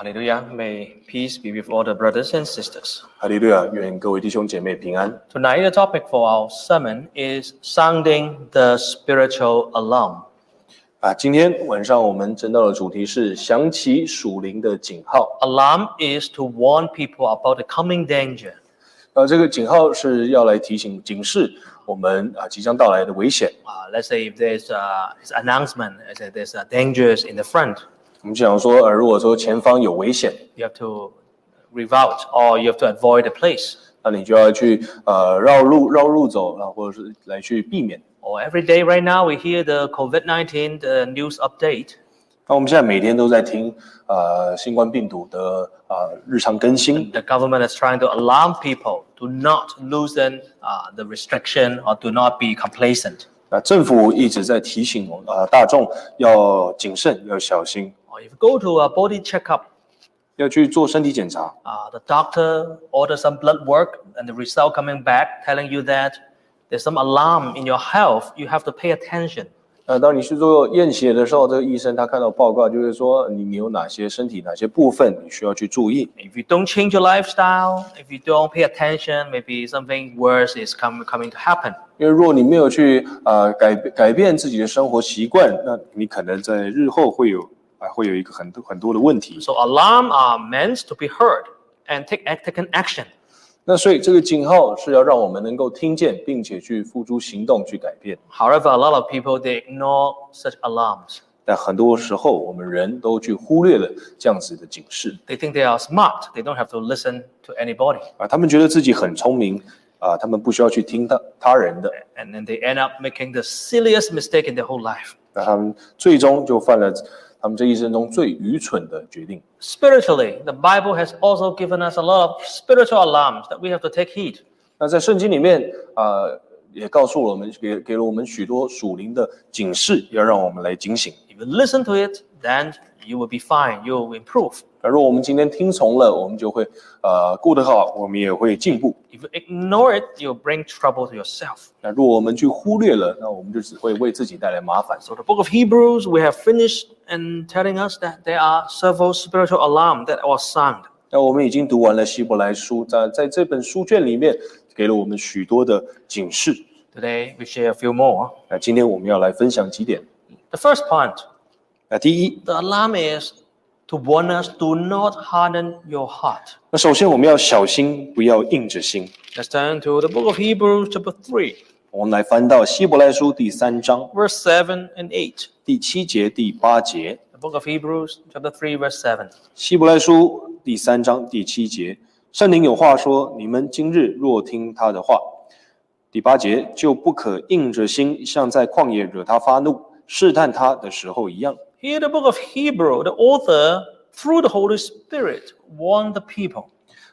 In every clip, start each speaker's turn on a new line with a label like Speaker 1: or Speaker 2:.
Speaker 1: Hallelujah. May peace be with all the brothers and sisters.
Speaker 2: 哈利路亚！愿各位弟兄姐妹平安。
Speaker 1: Tonight, the topic for our sermon is sounding the spiritual alarm.
Speaker 2: 啊，今天晚上我们正道的主题是响起属灵的警号。
Speaker 1: Alarm is to warn people about the coming danger.
Speaker 2: 呃，这个警号是要来提醒、警示我们啊即将到来的危险。
Speaker 1: Uh, let's say if there's a announcement, let's say there's a dangers in the front,
Speaker 2: 我们就想说，呃，如果说前方有危险
Speaker 1: ，you have to reroute or you have to avoid the place.
Speaker 2: 那你就要去呃绕路绕路走啊，或者是来去避免。
Speaker 1: Or every day right now we hear the COVID-19 the news update.
Speaker 2: 那我们现在每天都在听呃新冠病毒的呃日常更新
Speaker 1: ，The government is trying to alarm people to not loosen uh, the restriction or do not be complacent.
Speaker 2: 那政府一直在提醒我呃大众要谨慎，要小心
Speaker 1: if you go to a body checkup,
Speaker 2: 要去做身体检查。
Speaker 1: uh, the doctor orders some blood work and the result coming back telling you that there's some alarm in your health, you have to pay attention.
Speaker 2: 那当你去做验血的时候，这个医生他看到报告，就是说你你有哪些身体哪些部分你需要去注意。
Speaker 1: If you don't change your lifestyle, if you don't pay attention, maybe something worse is come, coming to happen.
Speaker 2: 因为如果你没有去呃改改变自己的生活习惯，那你可能在日后会有 啊、会有一个很多很多的问题。
Speaker 1: So alarm are meant to be heard and take taken action.
Speaker 2: 那所以这个警号是要让我们能够听见，并且去付诸行动去改变。
Speaker 1: However, a lot of people they ignore such alarms.
Speaker 2: 但很多时候我们人都去忽略了这样子的警示
Speaker 1: They think they are smart. They don't have to listen to anybody.
Speaker 2: 啊，他们觉得自己很聪明啊，他们不需要去听他他人的
Speaker 1: ，And then they end up making the silliest mistake in their whole life.
Speaker 2: 那他们最终就犯了他们这一生中最愚蠢的决定。
Speaker 1: Spiritually, the Bible has also given us a lot of spiritual alarms that we have to take heed.
Speaker 2: 那在圣经里面啊、也告诉了我们，给给了我们许多属灵的警示，要让我们来警醒。
Speaker 1: If you listen to it, then you will be fine. You will improve.
Speaker 2: 而如果我们今天听从了，我们就会呃过得好，我们也会进步。
Speaker 1: If you ignore it, you'll bring trouble to yourself.
Speaker 2: 那如果我们去忽略了，那我们就只会为自己带来麻烦。
Speaker 1: So the book of Hebrews, we have finished and telling us that there are several spiritual alarms that are sound.
Speaker 2: 那我们已经读完了希伯来书，在在这本书卷里面给了我们许多的警示。
Speaker 1: Today we share a few more.
Speaker 2: 那今天我们要来分享几点。
Speaker 1: The first point,
Speaker 2: 那第一，
Speaker 1: the alarm is to warn us, do not harden your heart.
Speaker 2: 那首先我们要小心，不要硬着心。
Speaker 1: Let's turn to the book of Hebrews, chapter three.
Speaker 2: 我们来翻到希伯来书第三章
Speaker 1: Verse seven and eight.
Speaker 2: 第七节、第八节。
Speaker 1: The book of Hebrews, chapter three, verse seven.
Speaker 2: 希伯来书第三章第七节，圣灵有话说：你们今日若听他的话，第八节就不可硬着心，像在旷野惹他发怒、试探他的时候一样。
Speaker 1: Here, the book of Hebrew, the author, through the Holy Spirit, warned the people.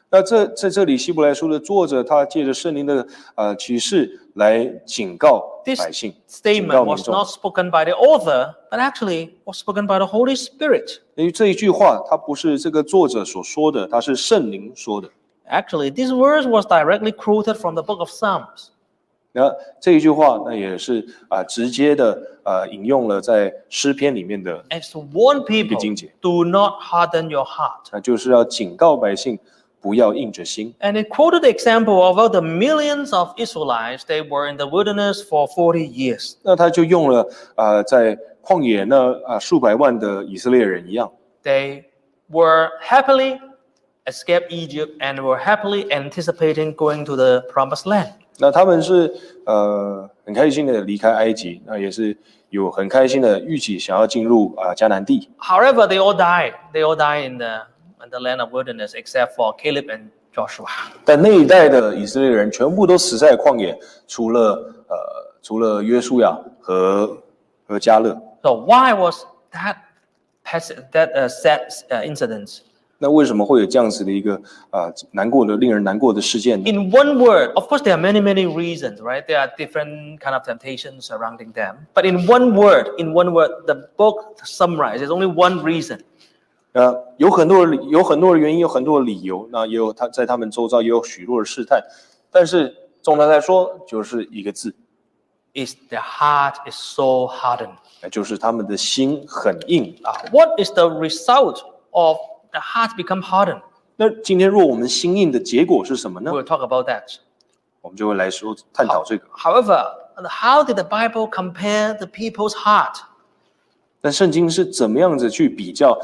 Speaker 2: 那这在这里，希伯来书的作者他借着圣灵的呃启示来警告
Speaker 1: This
Speaker 2: 百姓，警告
Speaker 1: statement
Speaker 2: 民
Speaker 1: was
Speaker 2: 众。
Speaker 1: not spoken by the author, but actually was spoken by the Holy Spirit.
Speaker 2: 因为这一句话，它不是这个作者所说的，它是圣灵说的。
Speaker 1: Actually, this verse was directly quoted from the book of Psalms.
Speaker 2: 那这一句话，那也是啊、直接的呃引用了在诗篇里面的
Speaker 1: ，As to warn people,
Speaker 2: 经节。
Speaker 1: do not harden your heart.
Speaker 2: 那就是要警告百姓不要硬着心。
Speaker 1: And it quoted the example of all the millions of Israelites, they were in the wilderness for 40 years.
Speaker 2: 那他就用了啊、呃在旷野那啊、数百万的以色列人一样
Speaker 1: ，They were happily escaped Egypt and were happily anticipating going to the promised land.
Speaker 2: 那他们是呃很开心的离开埃及，那也是有很开心的预期想要进入啊、迦南地。
Speaker 1: However, they all died. They all died in the, in the land of wilderness except for Caleb and Joshua.
Speaker 2: 但那一代的以色列人全部都死在旷野，除了呃除了约书亚和和加勒。
Speaker 1: So why was that pass- that uh, sad uh, incident?
Speaker 2: 那为什么会有这样子的一个啊、难过的、令人难过的事件呢？
Speaker 1: In one word, of course, there are many, many reasons, right? There are different kind of temptations surrounding them. But in one word, in one word, the book summarizes there's only one reason.
Speaker 2: 呃，有很多的理有很多的原因，有很多的理由。那也有他在他们周遭也有许多的试探，但是总的来说就是一个字，
Speaker 1: Is their heart is so hardened.
Speaker 2: 那就是他们的心很硬。
Speaker 1: Uh, what is the result of the heart become hardened.
Speaker 2: 那今天若我们心硬的结果是什么呢？
Speaker 1: We'll talk about that.
Speaker 2: 我们就会来说探讨这个。
Speaker 1: However, how did the Bible compare the people's heart?
Speaker 2: 但圣经是怎么样子去比较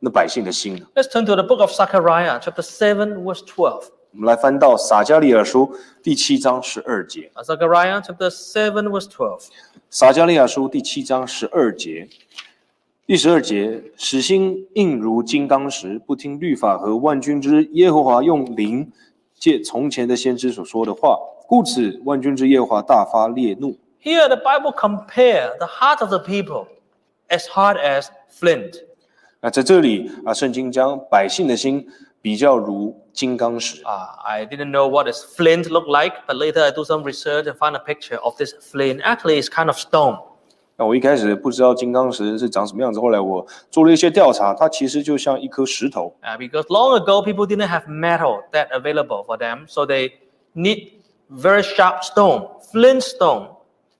Speaker 2: 那百姓的心呢？
Speaker 1: Let's turn to the book of Zechariah, chapter 7, verse 12.
Speaker 2: 我们来翻到撒加利亚书第七章十二节。
Speaker 1: Uh, Zechariah, chapter 7, verse 12.
Speaker 2: 撒加利亚书第七章十二节， 第十二节，使心硬如金刚石，不听律法和万军之耶和华用灵借从前的先知所说的话，故此万军之耶和华大发烈怒。
Speaker 1: Here, the Bible compare the heart of the people as hard as flint.
Speaker 2: 那在这里啊，圣经将百姓的心比较如金刚石。
Speaker 1: Uh, I didn't know what does flint look like, but later I do some research and find a picture of this flint. Actually, it's kind of stone.
Speaker 2: 那我一开始不知道金刚石是长什么样子，后来我做了一些调查，它其实就像一颗石头。
Speaker 1: Uh, because long ago, people didn't have metal that available for them, so they need very sharp stone, flint stone,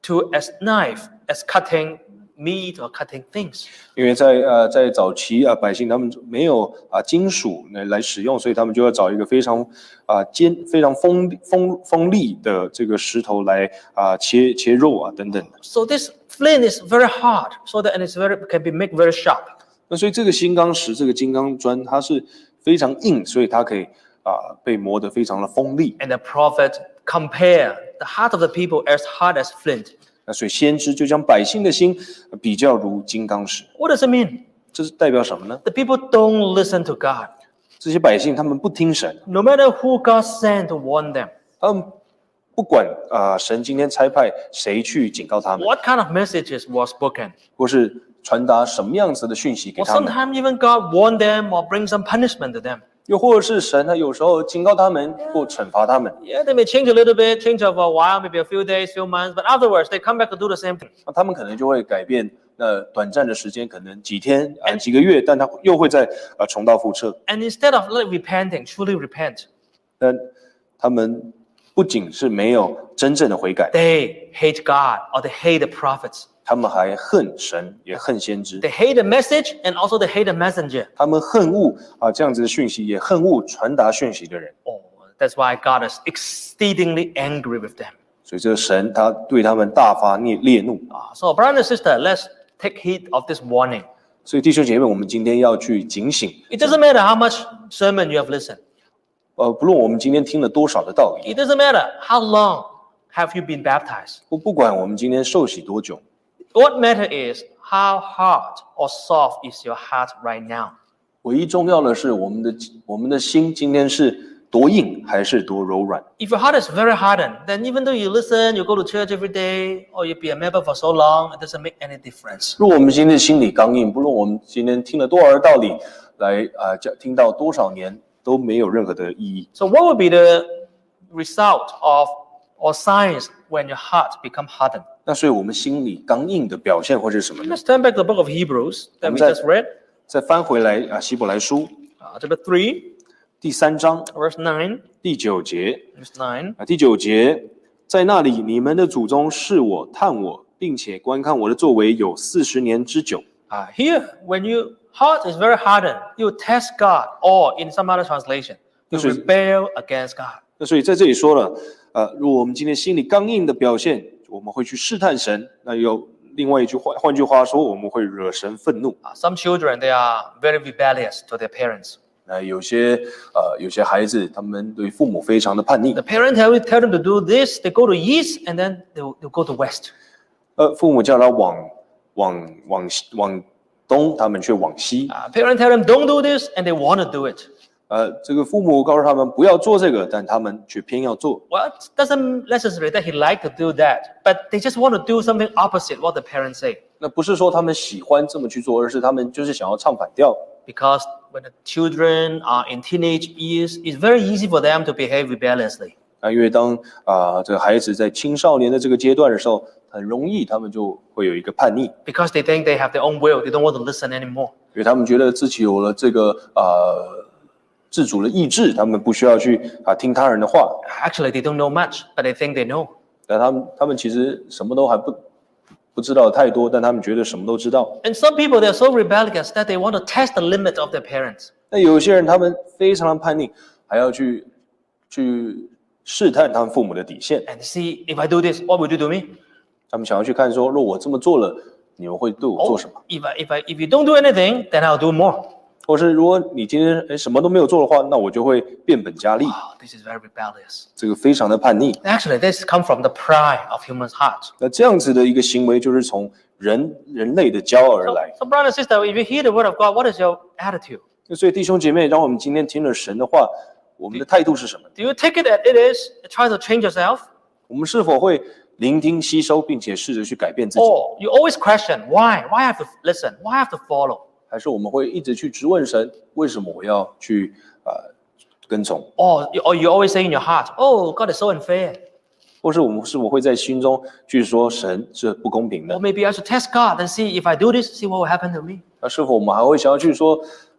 Speaker 1: to as knife as cutting meat or cutting things.
Speaker 2: 因为在呃在早期啊，百姓他们没有啊金属来来使用，所以他们就要找一个非常啊尖、非常锋锋锋利的这个石头来啊切切肉啊等等的。
Speaker 1: So this flint is very hard, so that and it's very can be made very sharp.
Speaker 2: 那所以这个金刚石、这个金刚砖，它是非常硬，所以它可以啊被磨得非常的锋利。
Speaker 1: And the prophet compare the heart of the people as hard as flint.
Speaker 2: 那所以先知就将百姓的心比较如金刚石
Speaker 1: ，What does it mean?
Speaker 2: 这是代表什么呢
Speaker 1: ？The people don't listen to God.
Speaker 2: 这些百姓他们不听神
Speaker 1: ，No matter who God sent to warn them,
Speaker 2: 他们不管啊、神今天差派谁去警告他们
Speaker 1: ，what kind of messages was spoken?
Speaker 2: 或是传达什么样子的讯息给
Speaker 1: Or
Speaker 2: 他们。
Speaker 1: sometimes even God warn them or bring some punishment to them.
Speaker 2: 又或者是神他有时候警告他们或惩罚他们
Speaker 1: ，Yeah, they may change a little bit, change for a while, maybe a few days, few months, but afterwards they come back to do the same thing.
Speaker 2: 那他们可能就会改变。那短暂的时间，可能几天啊、几个月，但他又会再啊重蹈覆辙。
Speaker 1: And instead of like repenting, truly repent,
Speaker 2: 但他们不仅是没有真正的悔改
Speaker 1: ，they hate God or they hate the prophets.
Speaker 2: 他们还恨神，也恨先知。
Speaker 1: They hate the message and also they hate the messenger.
Speaker 2: 他们恨恶啊这样子的讯息，也恨恶传达讯息的人。
Speaker 1: Oh, that's why God is exceedingly angry with them.
Speaker 2: 所以这个神他对他们大发烈烈怒。
Speaker 1: Ah, so, brother and sister, let's take heed of this warning.
Speaker 2: 所以弟兄姐妹，我们今天要去警醒。
Speaker 1: It doesn't matter how much sermon you have listened.
Speaker 2: 呃，不论我们今天听了多少的道理，
Speaker 1: It doesn't matter how long have you been baptized.
Speaker 2: 不不管我们今天受洗多久，
Speaker 1: What matter is how hard or soft is your heart right now.
Speaker 2: 唯一重要的是我们的我们的心今天是多硬还是多柔软。
Speaker 1: If your heart is very hardened, then even though you listen, you go to church every day, or you be a member for so long, it doesn't make any difference.
Speaker 2: 如果我们今天心里刚硬，不论我们今天听了多少的道理，来啊讲、听到多少年都没有任何的意义。
Speaker 1: So, what would be the result of or signs when your heart become hardened?
Speaker 2: 那所以我们心里刚硬的表现会是什么呢
Speaker 1: ？Let's turn back the book of Hebrews that we just read,
Speaker 2: 再翻回来啊，希伯来书
Speaker 1: uh, chapter 3,
Speaker 2: 第三章
Speaker 1: verse 9.
Speaker 2: 第九节
Speaker 1: Verse 9.
Speaker 2: 啊，第九节，在那里你们的祖宗视我、探我，并且观看我的作为有四十年之久。
Speaker 1: Uh, here, when your heart is very hardened, you test God, or in some other translation, you
Speaker 2: This is-
Speaker 1: rebel against God.
Speaker 2: 那所以在这里说了，呃，如果我们今天心里刚硬的表现，我们会去试探神。那有另外一句话，换句话说，我们会惹神愤怒。
Speaker 1: Uh, some children, they are very rebellious to their parents.
Speaker 2: 那有些呃，有些孩子他们对父母非常的叛逆
Speaker 1: The，parent tell, tell them to do this, they go to east, and then they'll, they'll go to west.
Speaker 2: 呃，父母叫他往往往西往东，他们却往西。
Speaker 1: Uh, parent tell them don't do this, and they want to do it.
Speaker 2: 呃，这个父母告诉他们不要做这个，但他们却偏要做。
Speaker 1: Well, it doesn't necessarily that he like to do that, but they just want to do something opposite what the parents say.
Speaker 2: 那不是说他们喜欢这么去做，而是他们就是想要唱反调。
Speaker 1: Because when the children are in teenage years, it's very easy for them to behave rebelliously.
Speaker 2: 啊，因为当啊、这个孩子在青少年的这个阶段的时候，很容易他们就会有一个叛逆，
Speaker 1: Because they think they have their own will, they don't want to listen anymore.
Speaker 2: 因为他们觉得自己有了这个呃 自主的意志，他们不需要去啊听他人的话。
Speaker 1: Actually, they don't know much, but they think they know.
Speaker 2: 但他们他们其实什么都还不不知道太多，但他们觉得什么都知道。
Speaker 1: And some people, they are so rebellious that they want to test the limit of their parents.
Speaker 2: 那有些人他们非常的叛逆，还要去去试探他们父母的底线
Speaker 1: ，and see if I do this, what will you do me?
Speaker 2: 他们想要去看说，若我这么做了，你们会对我做
Speaker 1: Oh,
Speaker 2: 什么
Speaker 1: ？if I, if I, if you don't do anything, then I'll do more.
Speaker 2: 或是如果你今天诶什么都没有做的话，那我就会变本加厉。
Speaker 1: Oh, this is very rebellious.
Speaker 2: 这个非常的叛逆。
Speaker 1: Actually, this comes from the pride of human's heart.
Speaker 2: 那这样子的一个行为，就是从人人类的骄傲而来。
Speaker 1: so brother and sister, if you hear the word of God, what is your attitude?
Speaker 2: 那所以弟兄姐妹，让我们今天听了神的话，我们的态度是什么
Speaker 1: ？Do you take it as it is, try to change yourself?
Speaker 2: 我们是否会聆听、吸收，并且试着去改变自己
Speaker 1: ？Or you always question, why? Why I have to listen? Why I have to follow?
Speaker 2: 还是我们会一直去质问神，为什么我要去呃跟从
Speaker 1: ？Or you, or you always say in your heart, oh, God is so unfair.
Speaker 2: 或是我们是否会在心中去说神是不公平的
Speaker 1: Or，maybe I should test God and see if I do this, see what will happen to me.
Speaker 2: 那是否我们还会想要去说，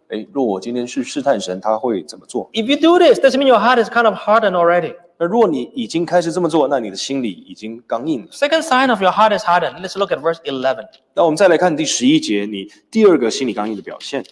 Speaker 2: 诶，若我今天去试探神，他会怎么做
Speaker 1: ？If you do this, doesn't mean your heart is kind of hardened already.
Speaker 2: 那如果你已经开始这么做，那你的心里已经刚硬了。
Speaker 1: Second sign of your heart is hardened. Let's look at verse eleven.
Speaker 2: 那我们再来看第十一节，你第二个心理刚硬的表现。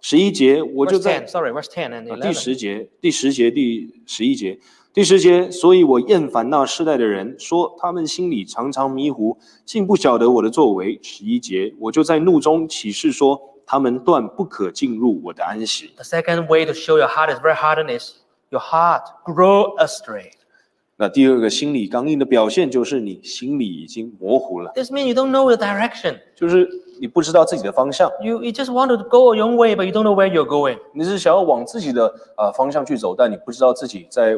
Speaker 2: 十一节，我就在
Speaker 1: 10, sorry, verse 10 and
Speaker 2: 啊第
Speaker 1: 11.
Speaker 2: 十节，第十节，第十一节，第十节，所以我厌烦那世代的人，说他们心里常常迷糊，竟不晓得我的作为。十一节，我就在怒中起誓说，他们断不可进入我的安息。
Speaker 1: The second way to show your heart is very hardened is your heart grow astray.
Speaker 2: 那第二个心理刚硬的表现，就是你心里已经模糊了，
Speaker 1: This means you don't know the direction.
Speaker 2: 就是你不知道自己的方向，
Speaker 1: You, you just want to go your own way, but you don't know where you're going.
Speaker 2: 你是想要往自己的呃方向去走，但你不知道自己在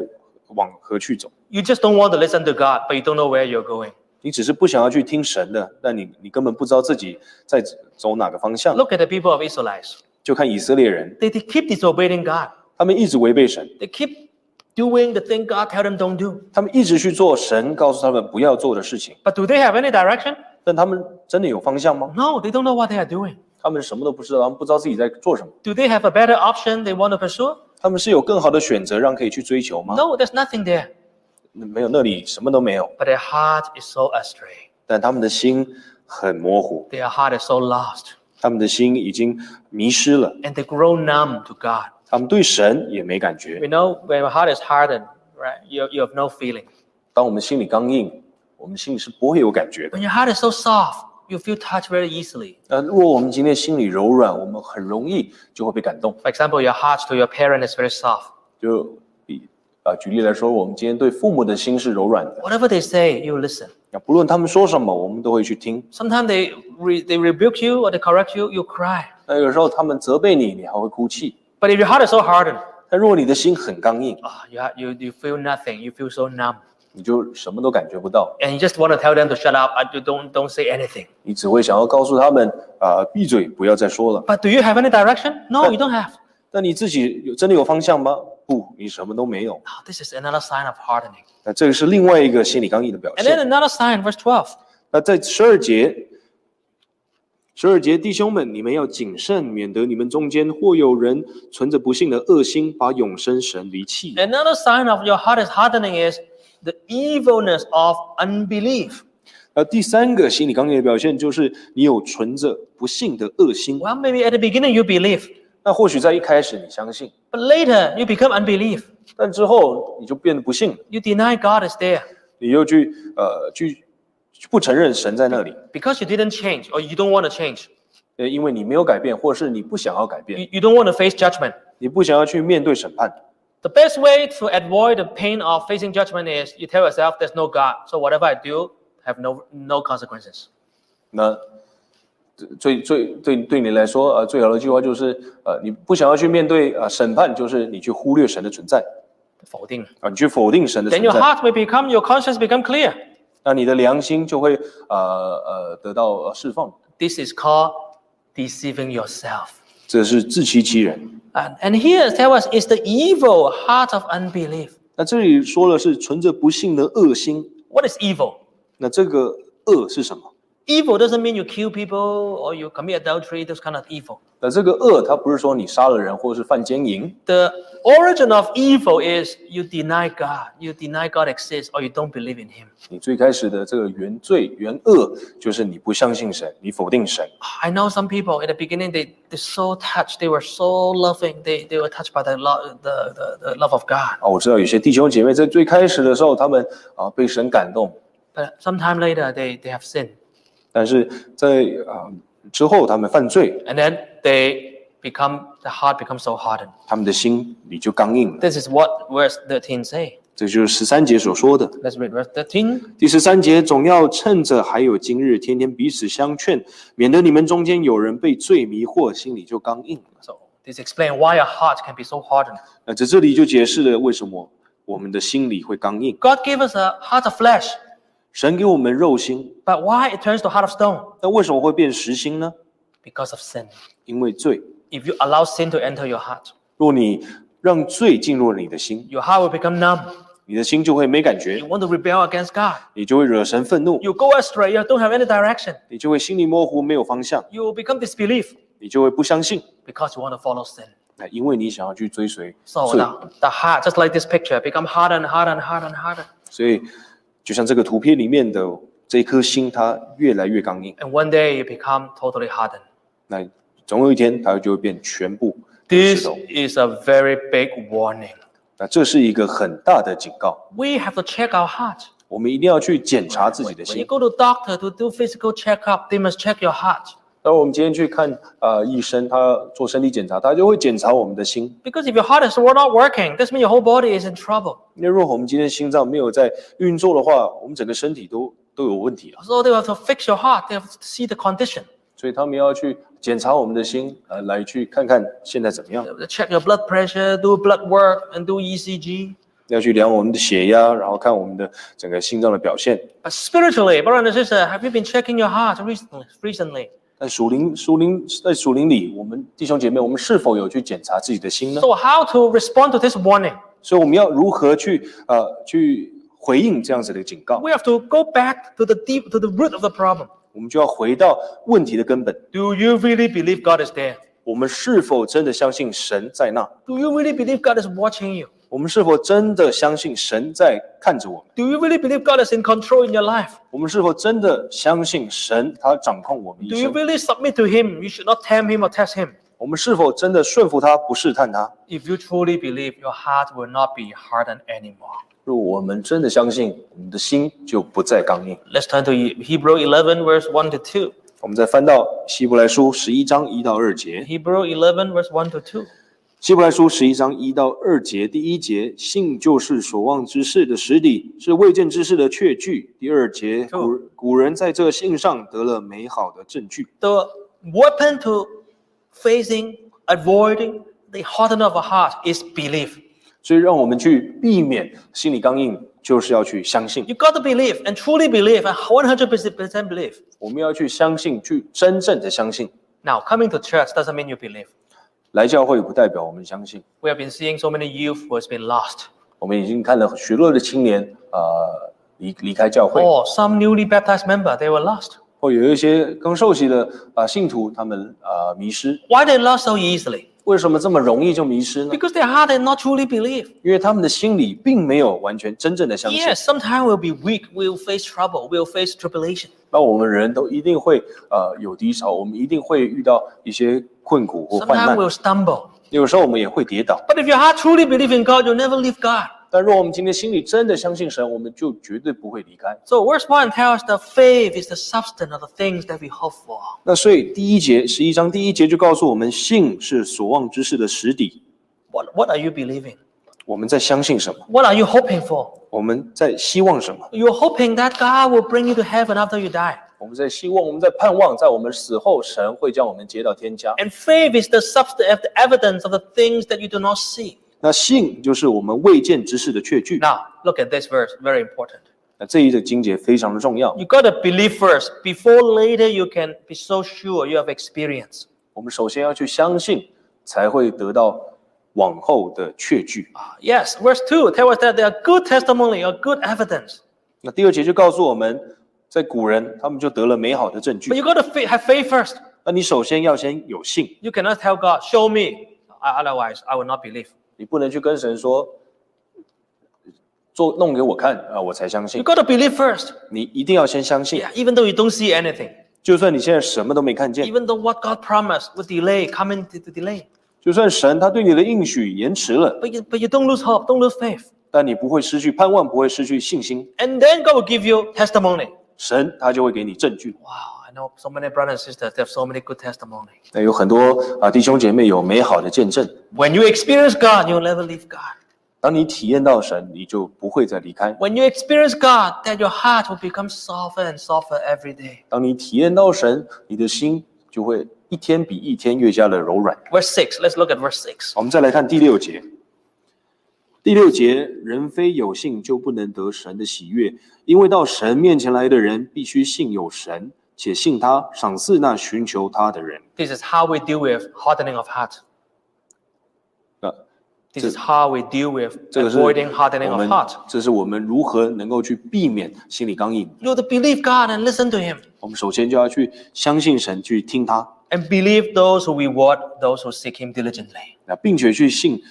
Speaker 2: 往何去走。
Speaker 1: You just don't want to listen to God, but you don't know where you're going.
Speaker 2: 你只是不想要去听神的，但你你根本不知道自己在走哪个方向。
Speaker 1: Look at the people of Israelites.
Speaker 2: 就看以色列人，
Speaker 1: They, they keep disobeying God.
Speaker 2: 他们一直违背神，
Speaker 1: They keep doing the thing God tell them don't do.
Speaker 2: 他们一直去做神告诉他们不要做的事情，
Speaker 1: But do they have any direction?
Speaker 2: 但他们真的有方向吗？
Speaker 1: No, they don't know what they are doing.
Speaker 2: 他们什么都不知道，他们不知道自己在做什么。
Speaker 1: Do they have a better option they want to pursue?
Speaker 2: 他们是有更好的选择让可以去追求吗？
Speaker 1: No, there's nothing there.
Speaker 2: 没有，那里什么都没有。
Speaker 1: But their heart is so astray.
Speaker 2: 但他们的心很模糊，
Speaker 1: Their heart is so lost.
Speaker 2: 他们的心已经迷失了，
Speaker 1: And they grow numb to God.
Speaker 2: 他们对神也没感觉
Speaker 1: We。know when your heart is hardened, right? You, you have no feeling.
Speaker 2: 当我们心里刚硬，我们心里是不会有感觉的。
Speaker 1: When your heart is so soft, you feel touched very easily.
Speaker 2: 那如果我们今天心里柔软，我们很容易就会被感动。
Speaker 1: For example, your heart to your parent is very soft.
Speaker 2: 就比啊、举例来说，我们今天对父母的心是柔软的，
Speaker 1: Whatever they say, you listen.
Speaker 2: 那不论他们说什么，我们都会去听。
Speaker 1: Sometimes they, re, they rebuke you or they correct you, you cry.
Speaker 2: 那有时候他们责备你，你还会哭泣。
Speaker 1: But if your heart is so hardened,
Speaker 2: 但如果你的心很刚硬，
Speaker 1: ah, you, ha- you, you feel nothing. You feel so numb.
Speaker 2: 你就什么都感觉不到，
Speaker 1: And you just want to tell them to shut up. uh, you Don't, don't say anything.
Speaker 2: 你只会想要告诉他们啊、闭嘴，不要再说了。
Speaker 1: But do you have any direction? No, you don't have.
Speaker 2: 但你自己有真的有方向吗？不，你什么都没有。
Speaker 1: Ah, this is another sign of hardening.
Speaker 2: 那这个是另外一个心理刚硬的表
Speaker 1: And then
Speaker 2: 现。
Speaker 1: another sign, verse 12.
Speaker 2: 那在十二节， 十二节，弟兄们，你们要谨慎，免得你们中间或有人存着不幸的恶心，把永生神离弃。
Speaker 1: Another sign of your heart is hardening is the evilness of unbelief.
Speaker 2: 而第三个心理刚硬的表现就是你有存着不幸的恶心。
Speaker 1: Well, maybe at the beginning you believe,
Speaker 2: 那或许在一开始你相信
Speaker 1: ，but later you become unbelief.
Speaker 2: 但之后你就变得不信了
Speaker 1: ，You deny God is there
Speaker 2: 你又去呃去去不承认神在那里，
Speaker 1: because you didn't change or you don't want to change.
Speaker 2: 呃，因为你没有改变，或是你不想要改变，
Speaker 1: You, you don't want to face judgment.
Speaker 2: 你不想要去面对审判。
Speaker 1: The best way to avoid the pain of facing judgment is you tell yourself there's no God, so whatever I do have no no consequences.
Speaker 2: 那最最对对你来说，呃，最好的计划就是，呃，你不想要去面对呃审判，就是你去忽略神的存在
Speaker 1: 否定。
Speaker 2: 啊，你去否定神的
Speaker 1: Then
Speaker 2: 存
Speaker 1: your
Speaker 2: 在，
Speaker 1: heart may become, your conscience become clear.
Speaker 2: 那你的良心就会呃呃得到呃释放。
Speaker 1: This is called deceiving yourself.
Speaker 2: 这是自欺欺人。
Speaker 1: And, and here tell us is the evil heart of unbelief.
Speaker 2: 那这里说了是存着不幸的恶心
Speaker 1: ，What is evil?
Speaker 2: 那这个恶是什么？
Speaker 1: Evil doesn't mean you kill people or you commit adultery, this kind of evil.
Speaker 2: 那这个恶，它不是说你杀了人或者是犯奸淫，
Speaker 1: The origin of evil is you deny God, you deny God exists, or you don't believe in Him.
Speaker 2: 你最开始的这个原罪原恶，就是你不相信神，你否定神。
Speaker 1: I know some people at the beginning they they're so touched, they were so loving, they, they were touched by the love the, the, the love of God.
Speaker 2: 啊，我知道有些弟兄姐妹在最开始的时候，他们啊被神感动，
Speaker 1: But sometime later they, they have sinned.
Speaker 2: 但是在啊之后他们犯罪
Speaker 1: ，And then they become the heart becomes so hardened.
Speaker 2: 他们的心里就刚硬了。
Speaker 1: This is what verse thirteen say.
Speaker 2: 这就是十三节所说的。
Speaker 1: Let's read verse thirteen.
Speaker 2: 第十三节，总要趁着还有今日，天天彼此相劝，免得你们中间有人被罪迷惑，心里就刚硬了。
Speaker 1: So this explains why our heart can be so hardened.
Speaker 2: 那在这里就解释了为什么我们的心里会刚硬。
Speaker 1: God gave us a heart of flesh,
Speaker 2: 神给我们肉心，
Speaker 1: but why it turns to heart of stone?
Speaker 2: 那为什么会变实心呢？
Speaker 1: Because of sin.
Speaker 2: 因为罪。
Speaker 1: If you allow sin to enter your heart,
Speaker 2: 若你让罪进入了你的心，
Speaker 1: your heart will become numb.
Speaker 2: 你的心就会没感
Speaker 1: You
Speaker 2: 觉，
Speaker 1: want to rebel against God.
Speaker 2: 你就会惹神愤怒，
Speaker 1: You go astray. You don't have any direction.
Speaker 2: 你就会心里模糊，没有方向，
Speaker 1: You will become disbelief
Speaker 2: 你就会不相信。
Speaker 1: because you want to follow sin.
Speaker 2: 那因为你想要去追随
Speaker 1: So
Speaker 2: 罪，
Speaker 1: the, the heart, just like this picture, become harder and harder and harder and harder.
Speaker 2: 所以 就像这个图片里面的这一颗心，它越来越刚硬。
Speaker 1: And one day you become totally hardened.
Speaker 2: 那总有一天，它就会变全部石
Speaker 1: This
Speaker 2: 头。
Speaker 1: is a very big warning.
Speaker 2: 那这是一个很大的警告
Speaker 1: ，We have to check our heart.
Speaker 2: 我们一定要去检查自己的
Speaker 1: When you
Speaker 2: 心。
Speaker 1: go to doctor to do physical checkup, they must check your heart.
Speaker 2: 那我们今天去看呃医生，他做身体检查，他就会检查我们的心。
Speaker 1: Because if your heart is not working, this means your whole body is in trouble.
Speaker 2: 因为如果我们今天心脏没有在运作的话，我们整个身体都都有问题了。
Speaker 1: So they have to fix your heart. They have to see the condition.
Speaker 2: 所以他们要去检查我们的心，呃，来去看看现在怎么样
Speaker 1: check your blood pressure, do blood work, and do ECG.
Speaker 2: 要去量我们的血压，然后看我们的整个心脏的表现。
Speaker 1: But spiritually, brother and sister, have you been checking your heart recently? recently?
Speaker 2: 在属灵属灵在属灵里，我们弟兄姐妹，我们是否有去检查自己的心呢
Speaker 1: ？So how to respond to this warning?
Speaker 2: 所以我们要如何去呃去回应这样子的警告
Speaker 1: ？We have to go back to the deep, to the root of the problem.
Speaker 2: 我们就要回到问题的根本。
Speaker 1: Do you really believe God is there?
Speaker 2: 我们是否真的相信神在那
Speaker 1: ？Do you really believe God is watching you?
Speaker 2: 我们是否真的相信神在看着我们？
Speaker 1: Do you really believe God is in control in your life?
Speaker 2: 我们是否真的相信神他掌控我们一
Speaker 1: Do you
Speaker 2: 生？
Speaker 1: really submit to Him? You should not tempt Him or test Him.
Speaker 2: 我们是否真的顺服他，不试探他？
Speaker 1: If you truly believe, your heart will not be hardened anymore.
Speaker 2: 若我们真的相信，我们的心就不再刚硬。
Speaker 1: Let's turn to Hebrew 11, verse 1 to 2.
Speaker 2: 我们再翻到希伯来书十一章一到二节。
Speaker 1: Hebrew 11, verse 1 to 2.
Speaker 2: 希伯来书十一章一到二节，第一节，信就是所望之事的实底，是未见之事的确据。第二节，古古人在这信上得了美好的证据。
Speaker 1: The weapon to facing, avoiding the hardening of a heart is belief.
Speaker 2: 所以，让我们去避免心理刚硬，就是要去相信。
Speaker 1: You got to believe and truly believe and one hundred percent believe.
Speaker 2: 我们要去相信，去真正的相信。
Speaker 1: Now, coming to church doesn't mean you believe.
Speaker 2: 来教会不代表我们相信。
Speaker 1: We have been seeing so many youth who has been lost.
Speaker 2: 我们已经看了许多的青年，呃，离离开教会
Speaker 1: ，Or some newly baptized member, they were lost.
Speaker 2: 或有一些刚受洗的啊、呃信徒，他们啊、呃迷失。
Speaker 1: Why they lost so easily?
Speaker 2: 为什么这么容易就迷失呢
Speaker 1: ？Because their heart did not truly believe.
Speaker 2: 因为他们的心里并没有完全真正的相信。
Speaker 1: Yes, sometimes we'll be weak, we'll face trouble, we'll face tribulation.
Speaker 2: 那我们人都一定会呃有低潮，我们一定会遇到一些困苦或患
Speaker 1: Sometimes
Speaker 2: 难，
Speaker 1: we'll stumble.
Speaker 2: 有时候我们也会跌倒。
Speaker 1: But if your heart truly believes in God, you'll never leave God.
Speaker 2: 但若我们今天心里真的相信神，我们就绝对不会离开。
Speaker 1: So verse 1 tells us that faith is the substance of the things that we hope for.
Speaker 2: 那所以第一节十一章第一节就告诉我们，信是所望之事的实底。
Speaker 1: What, what are you believing?
Speaker 2: 我们在相信什么？
Speaker 1: What are you hoping for?
Speaker 2: 我们在希望什么？
Speaker 1: You're hoping that God will bring you to heaven after you die.
Speaker 2: 我们在希望，我们在盼望，在我们死后，神会将我们接到天家。
Speaker 1: And faith is the substance of the evidence of the things that you do not see.
Speaker 2: 那信就是我们未见之事的确据。
Speaker 1: Now, look at this verse, very important.
Speaker 2: 那这一个经节非常的重要。
Speaker 1: You got to believe first before later you can be so sure you have experience.
Speaker 2: 我们首先要去相信，才会得到往后的确据。
Speaker 1: Yes, verse 2 tells us that there are good testimony or good evidence.
Speaker 2: 那第二节就告诉我们， 在古人他们就得了美好的证
Speaker 1: But
Speaker 2: 据。
Speaker 1: you got to fa- have faith first.
Speaker 2: 那你首先要先有信，
Speaker 1: You cannot tell God, show me. I- Otherwise, I will not believe.
Speaker 2: 你不能去跟神说，做弄给我看啊，我才相
Speaker 1: You
Speaker 2: 信。
Speaker 1: got to believe first.
Speaker 2: 你一定要先相信，
Speaker 1: Yeah, even though you don't see anything,
Speaker 2: 就算你现在什么都没看见，
Speaker 1: even though what God promised will delay, come into the delay.
Speaker 2: 就算神他对你的应许延迟了，
Speaker 1: But you, but you don't lose hope, don't lose faith.
Speaker 2: 但你不会失去盼望，不会失去信心，
Speaker 1: And then God will give you testimony.
Speaker 2: 神他就会给你证据。
Speaker 1: Wow, I know so many brothers and sisters, have so many good testimony.
Speaker 2: 那有很多啊弟兄姐妹有美好的见证。
Speaker 1: When you experience God, you'll never leave God.
Speaker 2: 当你体验到神，你就不会再离开。
Speaker 1: When you experience God, that your heart will become softer and softer every day.
Speaker 2: 当你体验到神，你的心就会一天比一天越加的柔软。
Speaker 1: Verse six, let's look at verse six.
Speaker 2: 我们再来看第六节。第六节，人非有信就不能得神的喜悦，因为到神面前来的人必须信有神，且信他，赏赐那寻求他的人。
Speaker 1: This is how we deal with hardening of heart.
Speaker 2: 那
Speaker 1: This is how we deal with
Speaker 2: 这个是
Speaker 1: avoiding hardening
Speaker 2: 我
Speaker 1: of
Speaker 2: 们
Speaker 1: heart.
Speaker 2: 这是我们如何能够去避免心理刚硬。
Speaker 1: You have to believe God and listen to Him.
Speaker 2: 我们首先就要去相信神，去听他
Speaker 1: ，And believe those who reward those who seek Him diligently.
Speaker 2: 那并且去信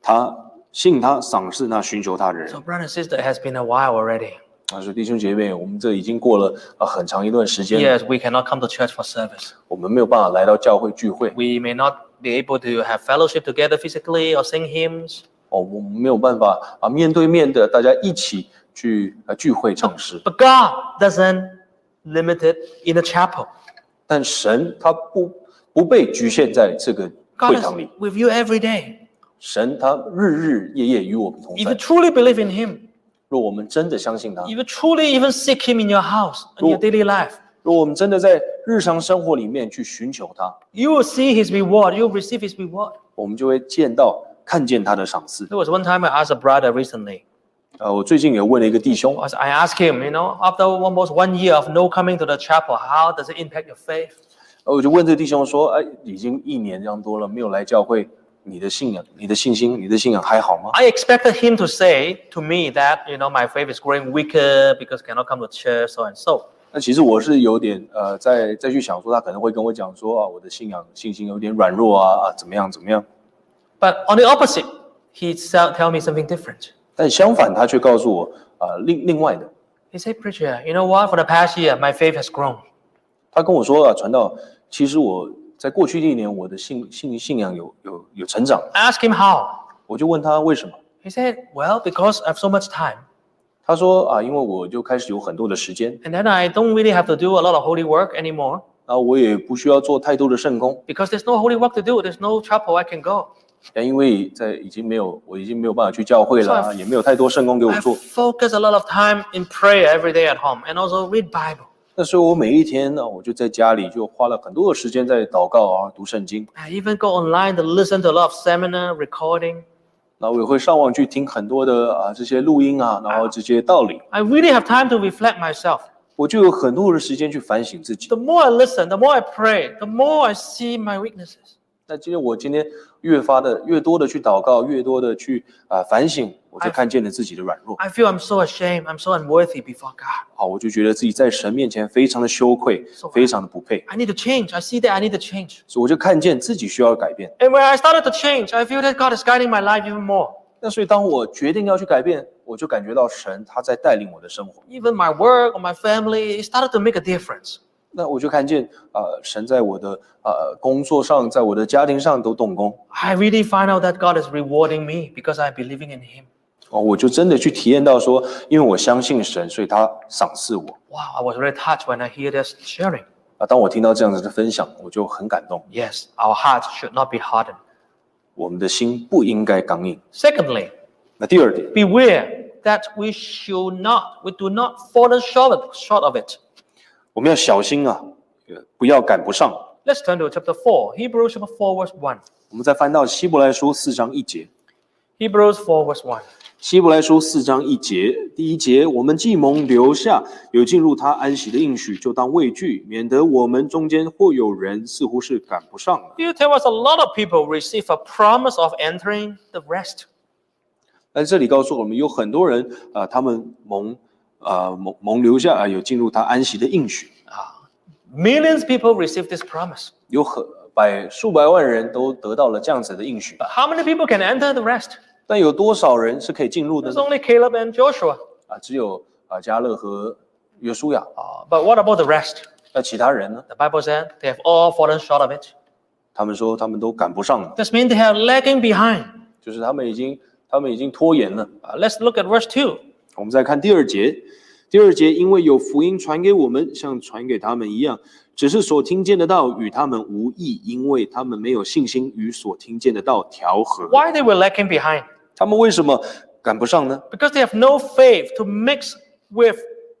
Speaker 2: 他，信他，赏赐那寻求他的人
Speaker 1: So,。brother and sister, it has been a while already.
Speaker 2: 啊，说弟兄姐妹，我们这已经过了啊很长一段时间了，
Speaker 1: Yes, we cannot come to church for service.
Speaker 2: 我们没有办法来到教会聚会，
Speaker 1: We may not be able to have fellowship together physically or sing hymns.
Speaker 2: 哦，我们没有办法啊面对面的大家一起去啊聚会唱诗，
Speaker 1: But God doesn't limit it in a chapel.
Speaker 2: 但神他不不被局限在这个
Speaker 1: God
Speaker 2: 会
Speaker 1: is
Speaker 2: 堂里，
Speaker 1: with you every day.
Speaker 2: 神他日日夜夜与我们同
Speaker 1: If you
Speaker 2: 在。
Speaker 1: truly believe in Him,
Speaker 2: 若我们真的相信他，
Speaker 1: if you truly even seek Him in your house, in your
Speaker 2: Cool.
Speaker 1: daily life,
Speaker 2: 若我们真的在日常生活里面去寻求他，
Speaker 1: you will see His reward. You will receive His reward.
Speaker 2: 我们就会见到看见他的赏赐。
Speaker 1: There was one time I asked a brother recently.
Speaker 2: 呃，我最近有问了一个弟兄，
Speaker 1: I was- I asked him, you know, after almost one year of no coming to the chapel, how does it impact your faith?
Speaker 2: 呃我就问这个弟兄说：“哎，已经一年这样多了，没有来教会， 你的信仰、你的信心、你的信仰还好吗
Speaker 1: I expected him to say to me that, you know, my faith is growing weaker because cannot come to church, so and so.？”
Speaker 2: 那其实我是有点呃，再再去想说，他可能会跟我讲说啊，我的信仰信心有点软弱啊啊，怎么样怎么样。
Speaker 1: But on the opposite, he tell tell me something different.
Speaker 2: 但相反，他却告诉我啊，另另外的，
Speaker 1: He said, Preacher, you know what? For the past year, my faith has grown.
Speaker 2: 他跟我说啊，传道，其实我 在过去一年，我的信信信仰有有有成长。
Speaker 1: I asked him how.
Speaker 2: 我就问他为什么，
Speaker 1: He said, Well, because I have so much time.
Speaker 2: 他说啊，因为我就开始有很多的时间，
Speaker 1: And then I don't really have to do a lot of holy work anymore
Speaker 2: 然后我也不需要做太多的圣功，
Speaker 1: because there's no holy work to do. There's no chapel I can go.
Speaker 2: 但因为在已经没有我已经没有办法去教会了啊，
Speaker 1: So I-
Speaker 2: 也没有太多圣功给我
Speaker 1: I
Speaker 2: 做。
Speaker 1: focus a lot of time in prayer every day at home and also read Bible.
Speaker 2: 那所以我每一天呢，我就在家里就花了很多的时间在祷告啊，读圣经。
Speaker 1: I even go online to listen to a lot of seminar recording.
Speaker 2: 那我也会上网去听很多的啊这些录音啊，然后这些道理
Speaker 1: ，I really have time to reflect myself.
Speaker 2: 我就有很多的时间去反省自己。
Speaker 1: The more I listen, the more I pray, the more I see my weaknesses.
Speaker 2: 那今天我今天越发的越多的去祷告，越多的去啊反省，我就
Speaker 1: 哎
Speaker 2: 看见了自己的软弱。
Speaker 1: I feel I'm so ashamed. I'm so unworthy before God.
Speaker 2: 好，我就觉得自己在神面前非常的羞愧
Speaker 1: So，
Speaker 2: 非常的不配，
Speaker 1: I need to change. I see that I need to change.
Speaker 2: 所以我就看见自己需要改变。
Speaker 1: And when I started to change, I feel that God is guiding my life even more.
Speaker 2: 那所以当我决定要去改变，我就感觉到神他在带领我的生活。
Speaker 1: Even my work or my family, it started to make a difference.
Speaker 2: 那我就看见呃神在我的呃工作上，在我的家庭上都动工。
Speaker 1: I really find out that God is rewarding me because I'm believing in Him.
Speaker 2: 哦，我就真的去体验到说，因为我相信神，所以他赏赐我。
Speaker 1: Wow, I was very touched when I hear this sharing.
Speaker 2: 啊，当我听到这样子的分享，我就很感动。
Speaker 1: Yes, our hearts should not be hardened.
Speaker 2: 我们的心不应该刚硬。
Speaker 1: Secondly,
Speaker 2: 那第二点，
Speaker 1: beware that we should not, we do not fall short of, short of it.
Speaker 2: 我们要小心啊，呃不要赶不上。
Speaker 1: Let's turn to chapter 4, Hebrews chapter 4, verse 1.
Speaker 2: 我们再翻到希伯来书四章一节，
Speaker 1: Hebrews 4, verse 1.
Speaker 2: 希伯来书四章一节，第一节，我们既蒙留下有进入他安息的应许，就当畏惧，免得我们中间或有人似乎是赶不上了。
Speaker 1: You tell us a lot of people receive a promise of entering the rest.
Speaker 2: 但这里告诉我们，有很多人啊、他们蒙呃蒙蒙留下啊，有进入他安息的应许啊。
Speaker 1: Millions people receive this promise.
Speaker 2: 有很百数百万人都得到了这样子的应许
Speaker 1: how many people can enter the rest?
Speaker 2: 但有多少人是可以进入的
Speaker 1: There's
Speaker 2: 呢
Speaker 1: ？only Caleb and Joshua.
Speaker 2: 啊，只有啊加勒和约书亚。
Speaker 1: Uh, but what about the rest?
Speaker 2: 那其他人呢
Speaker 1: ？The Bible said they have all fallen short of it.
Speaker 2: 他们说他们都赶不上了
Speaker 1: ，This means they are lagging behind.
Speaker 2: 就是他们已经他们已经拖延了。
Speaker 1: Uh, let's look at verse 2.
Speaker 2: 我们再看第二节，第二节，因为有福音传给我们，像传给他们一样，只是所听见的道与他们无异，因为他们没有信心与所听见的道调和。
Speaker 1: Why they were lagging behind?
Speaker 2: 他们为什么赶不上呢？
Speaker 1: Because they have no faith to mix with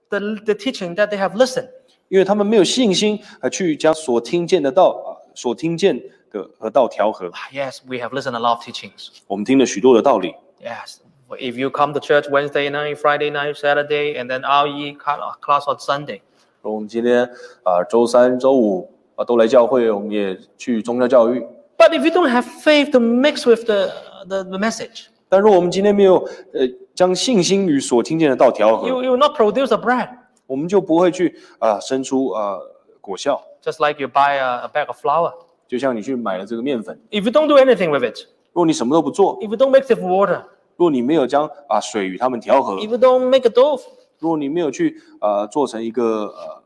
Speaker 1: the, the teaching that they have listened.
Speaker 2: 因为他们没有信心啊，去将所听见的道啊，所听见的和道调和。
Speaker 1: Ah, Yes, we have listened a lot of teachings.
Speaker 2: 我们听了许多的道理，
Speaker 1: Yes. If you come to church Wednesday night, Friday night, Saturday, and then RE cla- class on Sunday,
Speaker 2: 我们今天啊周三、周五啊都来教会，我们也去宗教教育。
Speaker 1: but if you don't have faith to mix with the, the, the message,
Speaker 2: 但如果我们今天没有呃将信心与所听见的道调和
Speaker 1: ，you, you will not produce the bread.
Speaker 2: 我们就不会去啊、生出啊、果效。
Speaker 1: Just like you buy a, a bag of flour.
Speaker 2: 就像你去买了这个面粉
Speaker 1: ，If you don't do anything with it,
Speaker 2: 如果你什么都不做
Speaker 1: ，if you don't mix it with water,
Speaker 2: 如果你没有将啊水与它们调和
Speaker 1: ，if you don't make a dough,
Speaker 2: 如果你没有去啊做成一个呃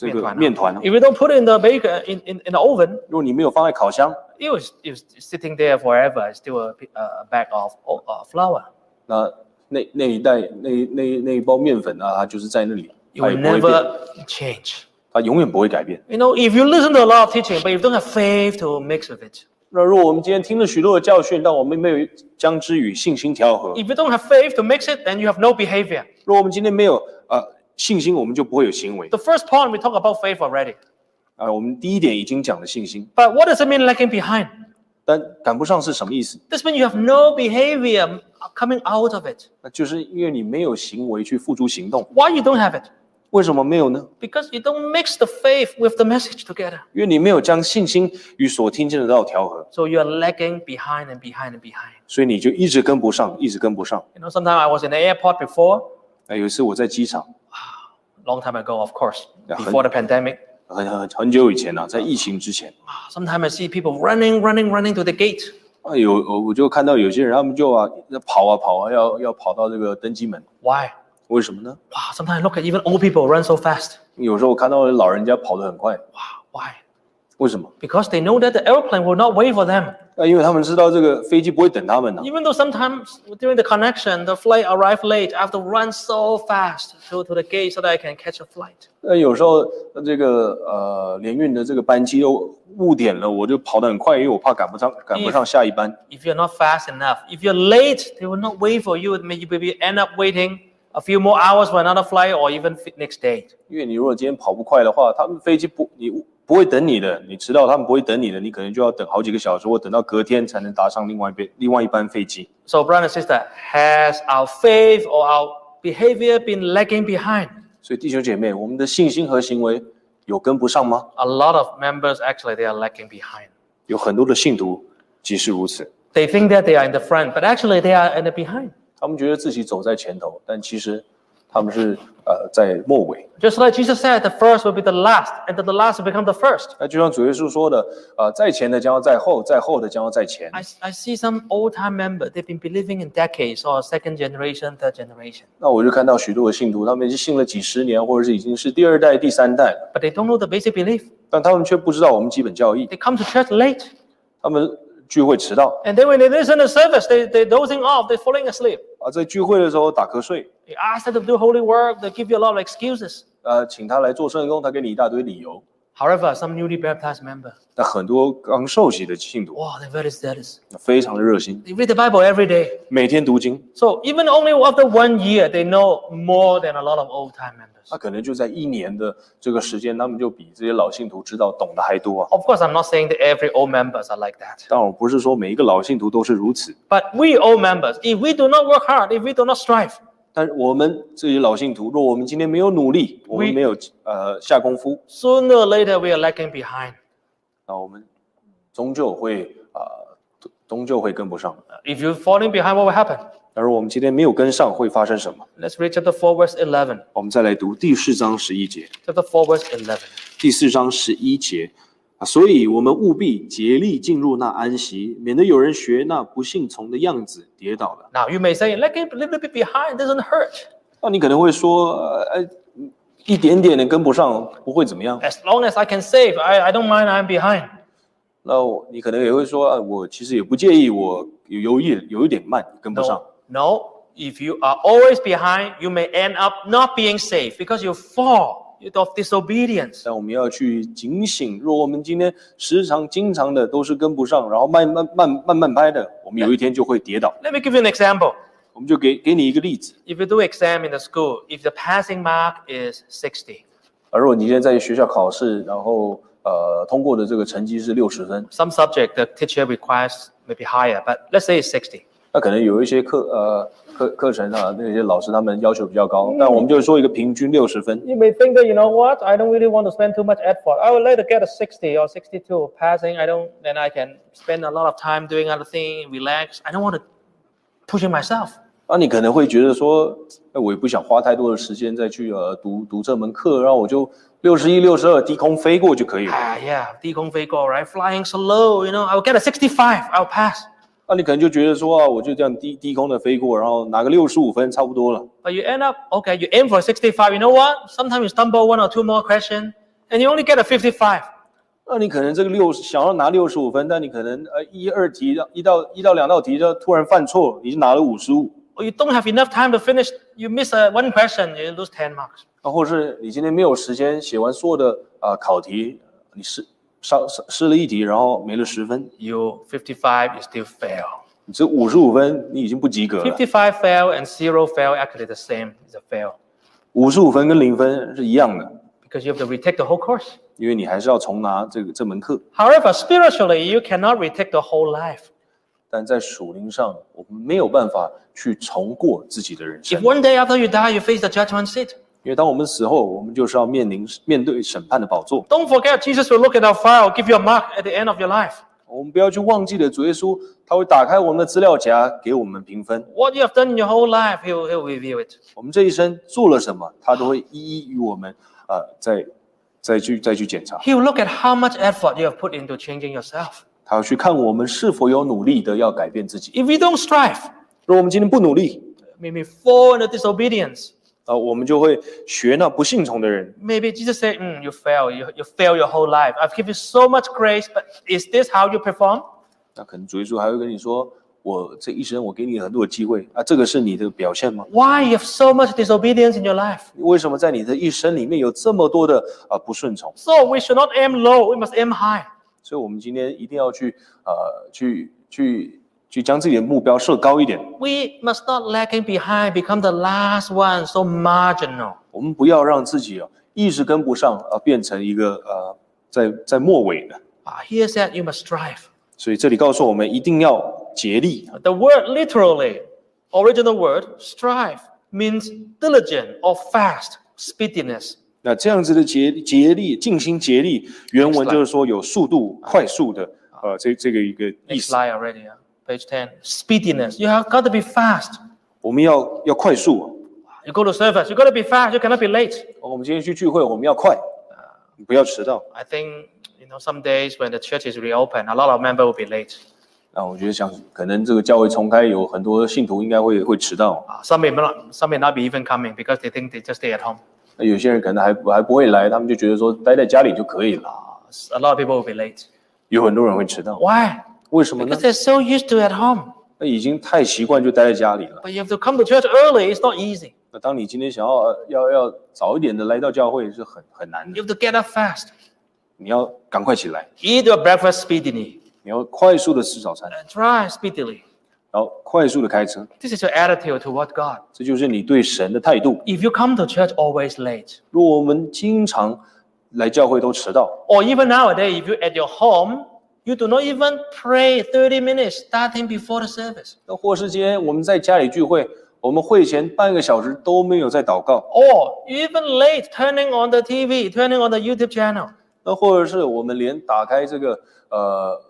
Speaker 2: 这个面团，
Speaker 1: if you don't put it in the baker in, in, in the oven,
Speaker 2: 如果你没有放在烤箱，
Speaker 1: it was, it was sitting there forever. It's still a, a bag of uh, flour.
Speaker 2: 那那那一袋那那那一包面粉啊，它就是在那里，
Speaker 1: It
Speaker 2: 它
Speaker 1: will
Speaker 2: 也不会变，
Speaker 1: never change.
Speaker 2: 它永远不会改变。
Speaker 1: You know, if you listen to a lot of teaching, but you don't have faith to mix with it,
Speaker 2: 那如果我们今天听了许多的教训，但我们没有将之与信心调和，
Speaker 1: if you don't have faith to mix it, then you have no behavior.
Speaker 2: 如果我们今天没有呃 信心，我们就不会有行为。
Speaker 1: The first point we talk about faith already.
Speaker 2: 啊、我们第一点已经讲了信心，
Speaker 1: But what does it mean lagging behind?
Speaker 2: 但赶不上是什么意思？
Speaker 1: This means you have no behavior coming out of it.
Speaker 2: 那就是因为你没有行为去付诸行动。
Speaker 1: Why you don't have it?
Speaker 2: 为什么没有呢？
Speaker 1: Because you don't mix the faith with the message together.
Speaker 2: 因为你没有将信心与所听见的道调和，
Speaker 1: So you are lagging behind and behind and behind.
Speaker 2: 所以你就一直跟不上，一直跟不上。
Speaker 1: You know, sometimes I was in the airport before,
Speaker 2: 那有一次我在机场，
Speaker 1: long time ago, of course,
Speaker 2: Yeah,
Speaker 1: before the pandemic.
Speaker 2: 很很很久以前呢、啊，在疫情之前
Speaker 1: Ah, Sometimes I see people running, running, running to the gate.
Speaker 2: 啊，有我我就看到有些人他们就啊跑啊跑啊，要要跑到这个登机门，
Speaker 1: Why?
Speaker 2: 为什么呢？
Speaker 1: Wow, sometimes I look at even old people run so fast.
Speaker 2: 有时候我看到老人家跑得很快，
Speaker 1: Wow, why?
Speaker 2: 为什么？
Speaker 1: Because they know that the airplane will not wait for them.
Speaker 2: 啊，因为他们知道这个飞机不会等他们呢、
Speaker 1: Even though sometimes during the connection, the flight arrive late, I have to run so fast to, to the gate so that I can catch a flight.
Speaker 2: 那有时候呃这个呃联运的这个班机又误点了，我就跑得很快，因为我怕赶不上赶不上下一班。
Speaker 1: If you're not fast enough, if you're late, they will not wait for you. Maybe maybe end up waiting a few more hours for another flight or even f- next day.
Speaker 2: 因为你如果今天跑不快的话，他们飞机不你 不会等你的，你迟到他们不会等你的，你可能就要等好几个小时，或等到隔天才能搭上另外一边另外一班飞机。
Speaker 1: So, brother and sister, has our faith or our behavior been lagging behind?
Speaker 2: 所以弟兄姐妹，我们的信心和行为有跟不上吗
Speaker 1: ？A lot of members actually they are lagging behind.
Speaker 2: 有很多的信徒即是如此
Speaker 1: ，They think that they are in the front, but actually they are in the behind.
Speaker 2: 他们觉得自己走在前头，但其实他们是呃在末尾。
Speaker 1: Just like Jesus said, the first will be the last, and then the last will become the first.
Speaker 2: 那就像主耶稣说的，呃，在前的将要在后，在后的将要在前。
Speaker 1: I, I see some old time members, they've been believing in decades or second generation, third generation,
Speaker 2: 那我就看到许多的信徒，他们已经信了几十年，或者是已经是第二代、第三代了，
Speaker 1: but they don't know the basic belief.
Speaker 2: 但他们却不知道我们基本教义，
Speaker 1: They come to church late,
Speaker 2: 他们聚会迟到
Speaker 1: and then when they listen to service, they, they're dozing off, they're falling asleep.
Speaker 2: 啊，在聚会的时候打瞌睡，
Speaker 1: You ask them to do holy work, they give you a lot of excuses.
Speaker 2: 呃，请他来做圣工，他给你一大堆理由。
Speaker 1: However, some newly baptized member,
Speaker 2: 那很多刚受洗的信徒
Speaker 1: wow, they're very zealous.
Speaker 2: 非常的热心，
Speaker 1: They read the Bible every day.
Speaker 2: 每天读经，
Speaker 1: So even only after one year, they know more than a lot of old time members.
Speaker 2: 他可能就在一年的这个时间，他们就比这些老信徒知道懂得还多啊。
Speaker 1: Of course, I'm not saying that every old members are like that.
Speaker 2: 当然，我不是说每一个老信徒都是如此，
Speaker 1: But we old members, if we do not work hard, if we do not strive,
Speaker 2: 但是我们这些老信徒，若我们今天没有努力，我们没有呃下功夫
Speaker 1: ，sooner or later we are lagging behind.
Speaker 2: 那我们终究会啊、呃终究会跟不上。
Speaker 1: If you're falling behind, what will happen?
Speaker 2: 假如我们今天没有跟上，会发生什么
Speaker 1: ？Let's read chapter four, verse eleven
Speaker 2: 我们再来读第四章十一节。
Speaker 1: Chapter four, verse eleven
Speaker 2: 第四章十一节啊，所以我们务必竭力进入那安息，免得有人学那不信从的样子跌倒了。
Speaker 1: Now, you may say, let it a little bit behind, doesn't hurt.
Speaker 2: 那你可能会说，呃，呃一点点的跟不上不会怎么样。
Speaker 1: As long as I can save, I, I don't mind I'm behind.
Speaker 2: 那我你可能也会说，啊，我其实也不介意，我有有一有一点慢，跟不上。
Speaker 1: No, no. If you are always behind, you may end up not being safe because you fall of disobedience.
Speaker 2: 但我们要去警醒，若我们今天时常、经常的都是跟不上，然后慢慢慢慢慢拍的，我们有一天就会跌倒。
Speaker 1: Let me give you an example.
Speaker 2: 我们就给给你一个例子
Speaker 1: ，If you do exam in the school, if the passing mark is sixty，
Speaker 2: 而如果你今天在学校考试，然后呃通过的这个成绩是六十分
Speaker 1: ，some subject the teacher requires maybe higher, but let's say it's sixty
Speaker 2: 那可能有一些课呃课课程啊，那些老师他们要求比较高，但我们就说一个平均六十分。
Speaker 1: You may think that, you know what, I don't really want to spend too much effort. I would like to get a sixty or sixty-two passing. I don't, then I can spend a lot of time doing other things, relax. I don't want to pushing myself.
Speaker 2: 那你可能会觉得说，哎，我也不想花太多的时间再去呃读读这门课，然后我就六十一、六十二低空飞过就可以了。
Speaker 1: Ah, yeah, 低空飞过, right? Flying so low, you know, I'll get a sixty-five. I'll pass.
Speaker 2: 那你可能就觉得说啊，我就这样低低空的飞过，然后拿个六十五分差不多了。
Speaker 1: But you end up, okay, you aim for sixty five. You know what? Sometimes you stumble one or two more questions, and you only get a fifty five.
Speaker 2: 那你可能这个六想要拿六十五分，但你可能呃一二题一到一到两道题就突然犯错，你就拿了五十五。
Speaker 1: Or you don't have enough time to finish, you miss uh, one question, you lose ten marks.
Speaker 2: 啊，或是你今天没有时间写完所有的啊、呃考题，你失少失失了一题，然后没了十分，
Speaker 1: You 55, you still fail.
Speaker 2: 你这五十五分你已经不及格了。
Speaker 1: 55 fail and zero fail actually the same is a fail
Speaker 2: 五十五分跟零分是一样的，
Speaker 1: because you have to retake the whole course.
Speaker 2: 因为你还是要重拿这个这门课。
Speaker 1: However, spiritually, you cannot retake the whole life.
Speaker 2: 但在属灵上，我们没有办法去重过自己的人生
Speaker 1: If，one day after you die, you face the judgment seat,
Speaker 2: 因为当我们死后，我们就是要面临面对审判的宝座。
Speaker 1: don't forget Jesus will look at our file, give you a mark at the end of your life.
Speaker 2: 我们不要去忘记了主耶稣，他会打开我们的资料夹，给我们评分。
Speaker 1: What you have done in your whole life, he'll, he'll review it.
Speaker 2: 我们这一生做了什么，他都会一一与我们呃再再去再去检查。
Speaker 1: He will look at how much effort you have put into changing yourself.
Speaker 2: 他要去看我们是否有努力的要改变自己。
Speaker 1: If we don't strive,
Speaker 2: 如果我们今天不努力
Speaker 1: ，maybe fall into disobedience.
Speaker 2: 呃，我们就会学那不信从的人。
Speaker 1: Maybe Jesus said, "Mm, you fail, you, you fail your whole life. I've given you so much grace, but is this how you perform?
Speaker 2: 那可能主耶稣还会跟你说：“我这一生我给你很多的机会啊，这个是你的表现吗
Speaker 1: ？Why you have so much disobedience in your life?
Speaker 2: 为什么在你的一生里面有这么多的啊、呃不顺从
Speaker 1: ？So we should not aim low, we must aim high.
Speaker 2: 所以，我们今天一定要去呃去去去将自己的目标设高一点。
Speaker 1: We must not lagging behind, become the last one, so marginal.
Speaker 2: 我们不要让自己啊一直跟不上啊、变成一个呃在在末尾的。
Speaker 1: Ah, here said you must strive.
Speaker 2: 所以这里告诉我们，一定要竭力。
Speaker 1: The word literally, original word, strive, means diligent or fast, speediness.
Speaker 2: 那这样子的竭竭力，尽心竭力，原文就是说有速度、快速的，呃，这这个一个意
Speaker 1: Next
Speaker 2: 思。
Speaker 1: already, yeah. page 10. Speediness. You have got to be fast.
Speaker 2: 我们要要快速。
Speaker 1: You go to service, you got to be fast, you cannot be late.
Speaker 2: 我们今天去聚会，我们要快，不要迟到。
Speaker 1: I think, you know, some days when the church is reopened, a lot of members will be late.
Speaker 2: 那我觉得想，可能这个教会重开，有很多信徒应该会会迟到。
Speaker 1: Uh, some, may not, some may not be even coming because they think they just stay at home.
Speaker 2: 那有些人可能还不还不会来，他们就觉得说待在家里就可以了。
Speaker 1: A lot of people will be late.
Speaker 2: 有很多人会迟到，
Speaker 1: Why?
Speaker 2: 为什么呢
Speaker 1: Because？they're so used to at home.
Speaker 2: 那已经太习惯就待在家里了。
Speaker 1: But you have to come to church early. It's not easy.
Speaker 2: 那当你今天想要呃要要早一点的来到教会，是很很难的。
Speaker 1: You have to get up fast.
Speaker 2: 你要赶快起来
Speaker 1: ，Eat your breakfast speedily.
Speaker 2: 你要快速的吃早餐
Speaker 1: Drive speedily.
Speaker 2: 然后快速的开车
Speaker 1: ，This is your attitude toward God.
Speaker 2: 这就是你对神的态度。
Speaker 1: If you come to church always late,
Speaker 2: 如果我们经常来教会都迟到
Speaker 1: ，or even nowadays, if you at your home, you do not even pray thirty minutes starting before the service.
Speaker 2: 那或是今天我们在家里聚会，我们会前半个小时都没有在祷告
Speaker 1: ，Or even late turning on the TV, turning on the YouTube channel.
Speaker 2: 那或者是我们连打开这个呃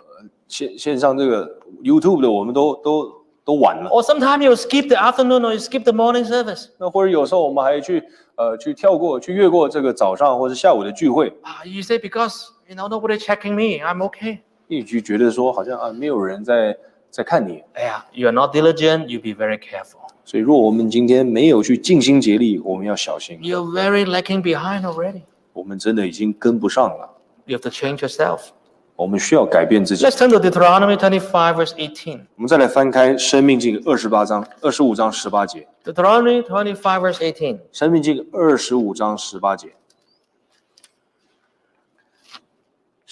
Speaker 2: 线线上这个 YouTube 的，我们都都都晚了。
Speaker 1: Or sometimes you skip the afternoon or you skip the morning service.
Speaker 2: 那或者有时候我们还去呃去跳过去越过这个早上或者下午的聚会
Speaker 1: ，Ah, you say because you know nobody checking me, I'm okay.
Speaker 2: 你就觉得说好像啊没有人在在看你
Speaker 1: ，Yeah, you are not diligent. You be very careful.
Speaker 2: 所以如果我们今天没有去尽心竭力，我们要小心
Speaker 1: ，You're very lagging behind already.
Speaker 2: 我们真的已经跟不上了。
Speaker 1: You have to change yourself.
Speaker 2: 我们需要改变自己。
Speaker 1: Let's turn to Deuteronomy 25, verse 18.
Speaker 2: 我们再来翻开《生命记》二十八章二十五章十八节
Speaker 1: ，Deuteronomy 25, verse 18.
Speaker 2: 《生命记》二十五章十八节。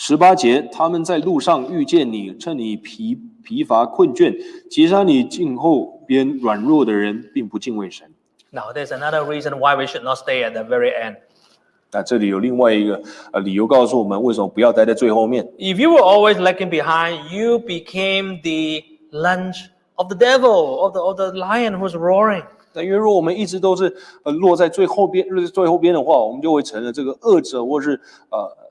Speaker 2: 十八节，他们在路上遇见你，趁你疲疲乏困倦，击杀你静后边软弱的人，并不敬畏神。
Speaker 1: Now, there's another reason why we should not stay at the very end.
Speaker 2: 那这里有另外一个呃理由告诉我们，为什么不要待在最后面
Speaker 1: ？If you were always lagging behind, you became the lunch of the devil, of the, of the lion who's roaring.
Speaker 2: 那因为如果我们一直都是呃落在最后边，落在最后边的话，我们就会成了这个恶者或是呃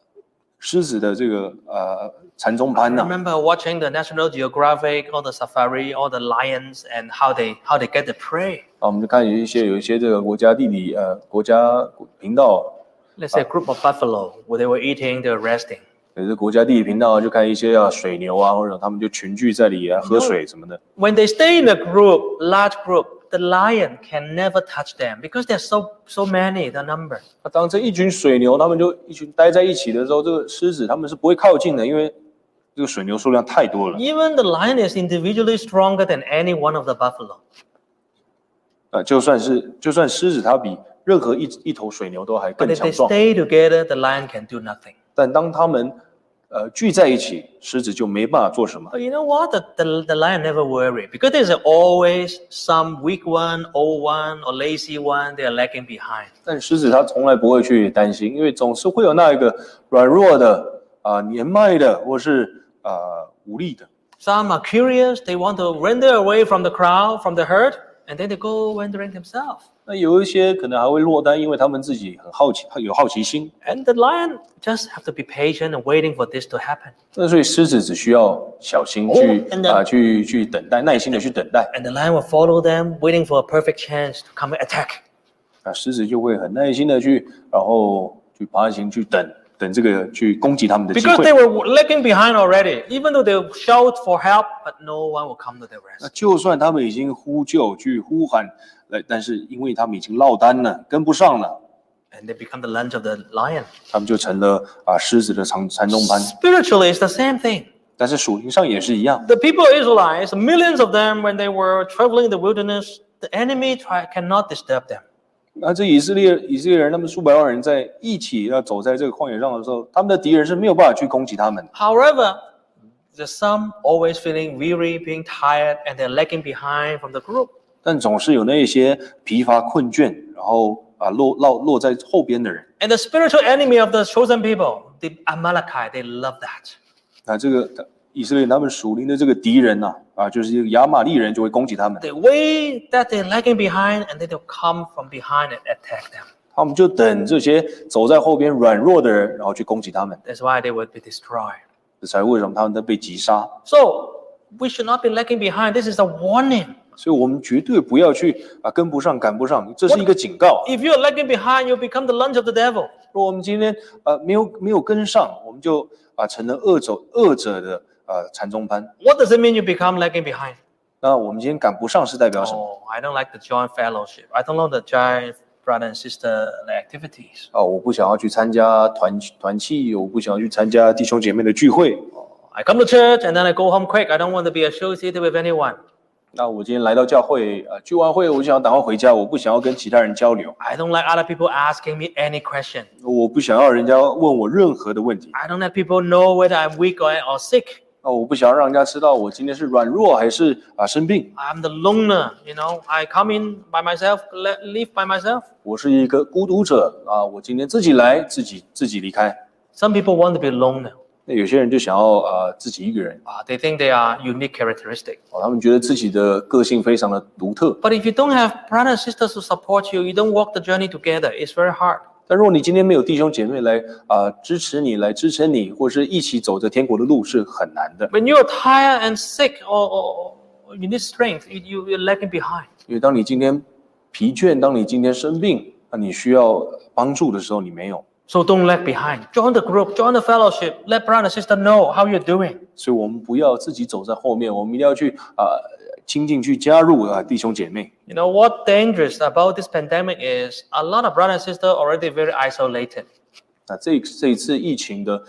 Speaker 2: 狮子的这个呃禅宗
Speaker 1: I
Speaker 2: 班呐、
Speaker 1: remember watching the National Geographic, all the safari, all the lions, and how they how they get the prey.
Speaker 2: 啊，我们就看有一些有一些这个国家地理呃国家频道
Speaker 1: ，Let's say a group of buffalo, where they were eating, they were resting.
Speaker 2: 有些国家地理频道就看一些啊水牛啊，或者他们就群聚在里啊喝水什么的。
Speaker 1: When they stay in a group, large group, the lion can never touch them because there's so so many the number.
Speaker 2: 那当这一群水牛他们就一群待在一起的时候，这个狮子他们是不会靠近的，因为这个水牛数量太多了。
Speaker 1: Even the lion is individually stronger than any one of the buffalo.
Speaker 2: 呃，就算是就算狮子它比任何一一头水牛都还
Speaker 1: But
Speaker 2: 更
Speaker 1: if
Speaker 2: 强
Speaker 1: they
Speaker 2: 壮，
Speaker 1: stay together, the lion can do nothing.
Speaker 2: 但当它们 呃聚在一起，狮子就没办法做什么。
Speaker 1: You know what? The, the, the lion never worry because there's always some weak one, old one, or lazy one. They are lagging behind.
Speaker 2: 但狮子它从来不会去担心，因为总是会有那一个软弱的啊、年迈的，或是呃无力的。
Speaker 1: Some are curious. They want to render away from the crowd, from the herd, and then they go wandering themselves.
Speaker 2: 那有一些可能还会落单，因为他们自己很好奇，有好奇心。
Speaker 1: And the lion just have to be patient and waiting for this to happen.
Speaker 2: 那所以狮子只需要小心
Speaker 1: 哦
Speaker 2: 去啊、去去等待，耐心的去等待。
Speaker 1: And the lion will follow them, waiting for a perfect chance to come and attack.
Speaker 2: 啊，狮子就会很耐心的去，然后去爬行，去等 等这个去攻击他们的机
Speaker 1: Because
Speaker 2: 会
Speaker 1: they。were lagging behind already. Even though they shout for help, but no one will come to their
Speaker 2: 那
Speaker 1: rescue.
Speaker 2: 就算他们已经呼救去呼喊，来，但是因为他们已经落单了，跟不上了，
Speaker 1: And they become the lunch of the lion.
Speaker 2: 他们就成了啊狮子的长缠中班。
Speaker 1: Spiritually, it's the same thing.
Speaker 2: 但是属灵上也是一样，
Speaker 1: The people of Israelites, millions of them, when they were traveling in the wilderness, the enemy try, cannot disturb them.
Speaker 2: 那这以色列以色列人，他们数百万人在一起要走在这个旷野上的时候，他们的敌人是没有办法去攻击他们的。
Speaker 1: However, there's some always feeling weary, being tired, and they're lagging behind from the group.
Speaker 2: 但总是有那些疲乏困倦，然后啊落落落在后边的人。
Speaker 1: And the spiritual enemy of the chosen people, the Amalekite, they love that.
Speaker 2: 那这个以色列他们属灵的这个敌人呐、啊，就是一个亚玛利人就会攻击他们
Speaker 1: ，They wait that they're lagging behind, and then they'll come from behind and attack them.
Speaker 2: 他们就等这些走在后边软弱的人，然后去攻击他们
Speaker 1: ，That's why they would be destroyed.
Speaker 2: 这才为什么他们都被击杀。
Speaker 1: So we should not be lagging behind. This is a warning.
Speaker 2: 所以我们绝对不要去啊跟不上、赶不上，这是一个警告。
Speaker 1: If you're lagging behind, you become the lunch of the devil.
Speaker 2: 如果我们今天呃没有没有跟上，我们就啊成了恶者恶者的呃禅宗班。
Speaker 1: What does it mean you become lagging behind?
Speaker 2: 那我们今天赶不上是代表什么？
Speaker 1: Oh, I don't like the joint fellowship. I don't know the giant brother and sister activities.
Speaker 2: 啊，我不想要去参加团团契，我不想要去参加弟兄姐妹的聚会。
Speaker 1: I come to church and then I go home quick. I don't want to be associated with anyone.
Speaker 2: 那我今天来到教会，呃，聚完会我就想要赶快回家，我不想要跟其他人交流，
Speaker 1: I don't like other people asking me any question.
Speaker 2: 我不想要人家问我任何的问题，
Speaker 1: I don't let people know whether I'm weak or, or sick.
Speaker 2: 啊，我不想要让人家知道我今天是软弱还是啊生病，
Speaker 1: I'm the loner, you know. I come in by myself, le- leave by myself.
Speaker 2: 我是一个孤独者啊，我今天自己来，自己自己离开。
Speaker 1: Some people want to be loner.
Speaker 2: 那有些人就想要啊自己一个人，
Speaker 1: Uh, they think they are unique characteristic.
Speaker 2: 哦，他们觉得自己的个性非常的独特。
Speaker 1: But if you don't have brothers and sisters to support you, you don't walk the journey together. It's very hard.
Speaker 2: 但如果你今天没有弟兄姐妹来啊支持你，来支撑你，或是一起走着天国的路，是很难的。
Speaker 1: When you're tired and sick or, or, you need strength, you, you, you're lagging behind.
Speaker 2: 因为当你今天疲倦，当你今天生病，那你需要帮助的时候，你没有
Speaker 1: ，So don't lag behind. Join the group, join the fellowship. Let brother and sister know how you're doing.
Speaker 2: 所以我们不要自己走在后面，我们一定要去啊、亲近去加入啊弟兄姐妹。
Speaker 1: You know what dangerous about this pandemic is a lot of brother and sister already very isolated.
Speaker 2: 那这这一次疫情的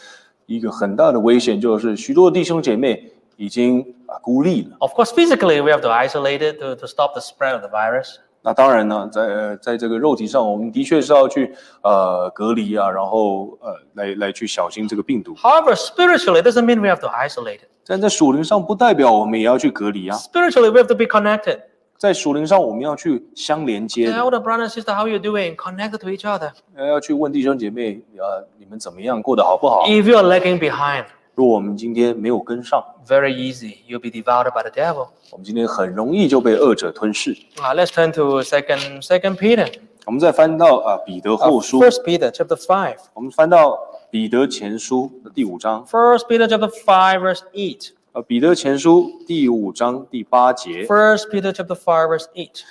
Speaker 2: 一个很大的危险，就是许多弟兄姐妹已经啊孤立了。
Speaker 1: Of course, physically we have to isolate it to, to stop the spread of the virus.
Speaker 2: 那当然呢，在呃在这个肉体上，我们的确是要去呃隔离啊，然后呃来来去小心这个病毒。
Speaker 1: However, spiritually, doesn't mean we have to isolate it.
Speaker 2: 但在属灵上，不代表我们也要去隔离啊。
Speaker 1: Spiritually, we have to be connected.
Speaker 2: 在属灵上，我们要去相连接，
Speaker 1: Tell the brother and sister how you're doing, connected to each other.
Speaker 2: 呃要去问弟兄姐妹啊，你们怎么样，过得好不好？
Speaker 1: If you are lagging behind,
Speaker 2: 如果我们今天没有跟上，
Speaker 1: very easy, you'll be devoured by the devil.
Speaker 2: 我们今天很容易就被恶者吞噬。
Speaker 1: Uh, let's turn to second Second Peter.
Speaker 2: 我们再翻到啊彼得
Speaker 1: Uh,
Speaker 2: 后书，
Speaker 1: First Peter chapter five.
Speaker 2: 我们翻到 彼得前书的第五章
Speaker 1: ，First Peter chapter five verse eight.
Speaker 2: 呃，彼得前书第五章第八节
Speaker 1: ，First Peter chapter five verse eight.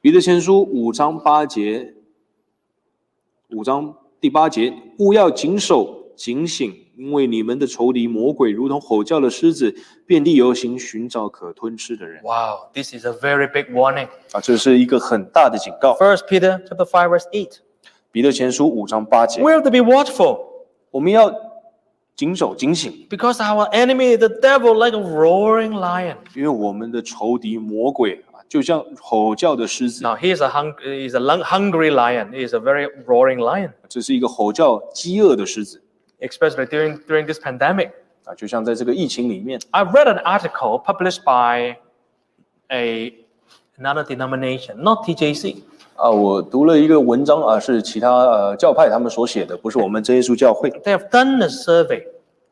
Speaker 2: 彼得前书五章八节，五章第八节，勿要谨守警醒，因为你们的仇敌魔鬼如同吼叫的狮子，遍地游行，寻找可吞吃的人。
Speaker 1: Wow, this is a very big warning.
Speaker 2: 啊，这是一个很大的警告。
Speaker 1: First Peter chapter five verse eight.
Speaker 2: 彼得前书五章八节
Speaker 1: ，We have to be watchful
Speaker 2: 我们要谨守警醒，
Speaker 1: because our enemy, the devil, like a roaring lion.
Speaker 2: 因为我们的仇敌魔鬼啊，就像吼叫的狮子，
Speaker 1: Now he's a hung, he's a lung- hungry lion. He's a very roaring lion,
Speaker 2: 这是一个吼叫饥饿的狮子
Speaker 1: especially during during this pandemic.
Speaker 2: 啊，就像在这个疫情里面，
Speaker 1: I read an article published by a another denomination, not TJC.
Speaker 2: 啊，我读了一个文章啊，是其他呃教派他们所写的，不是我们真耶稣教会。
Speaker 1: They have done the survey.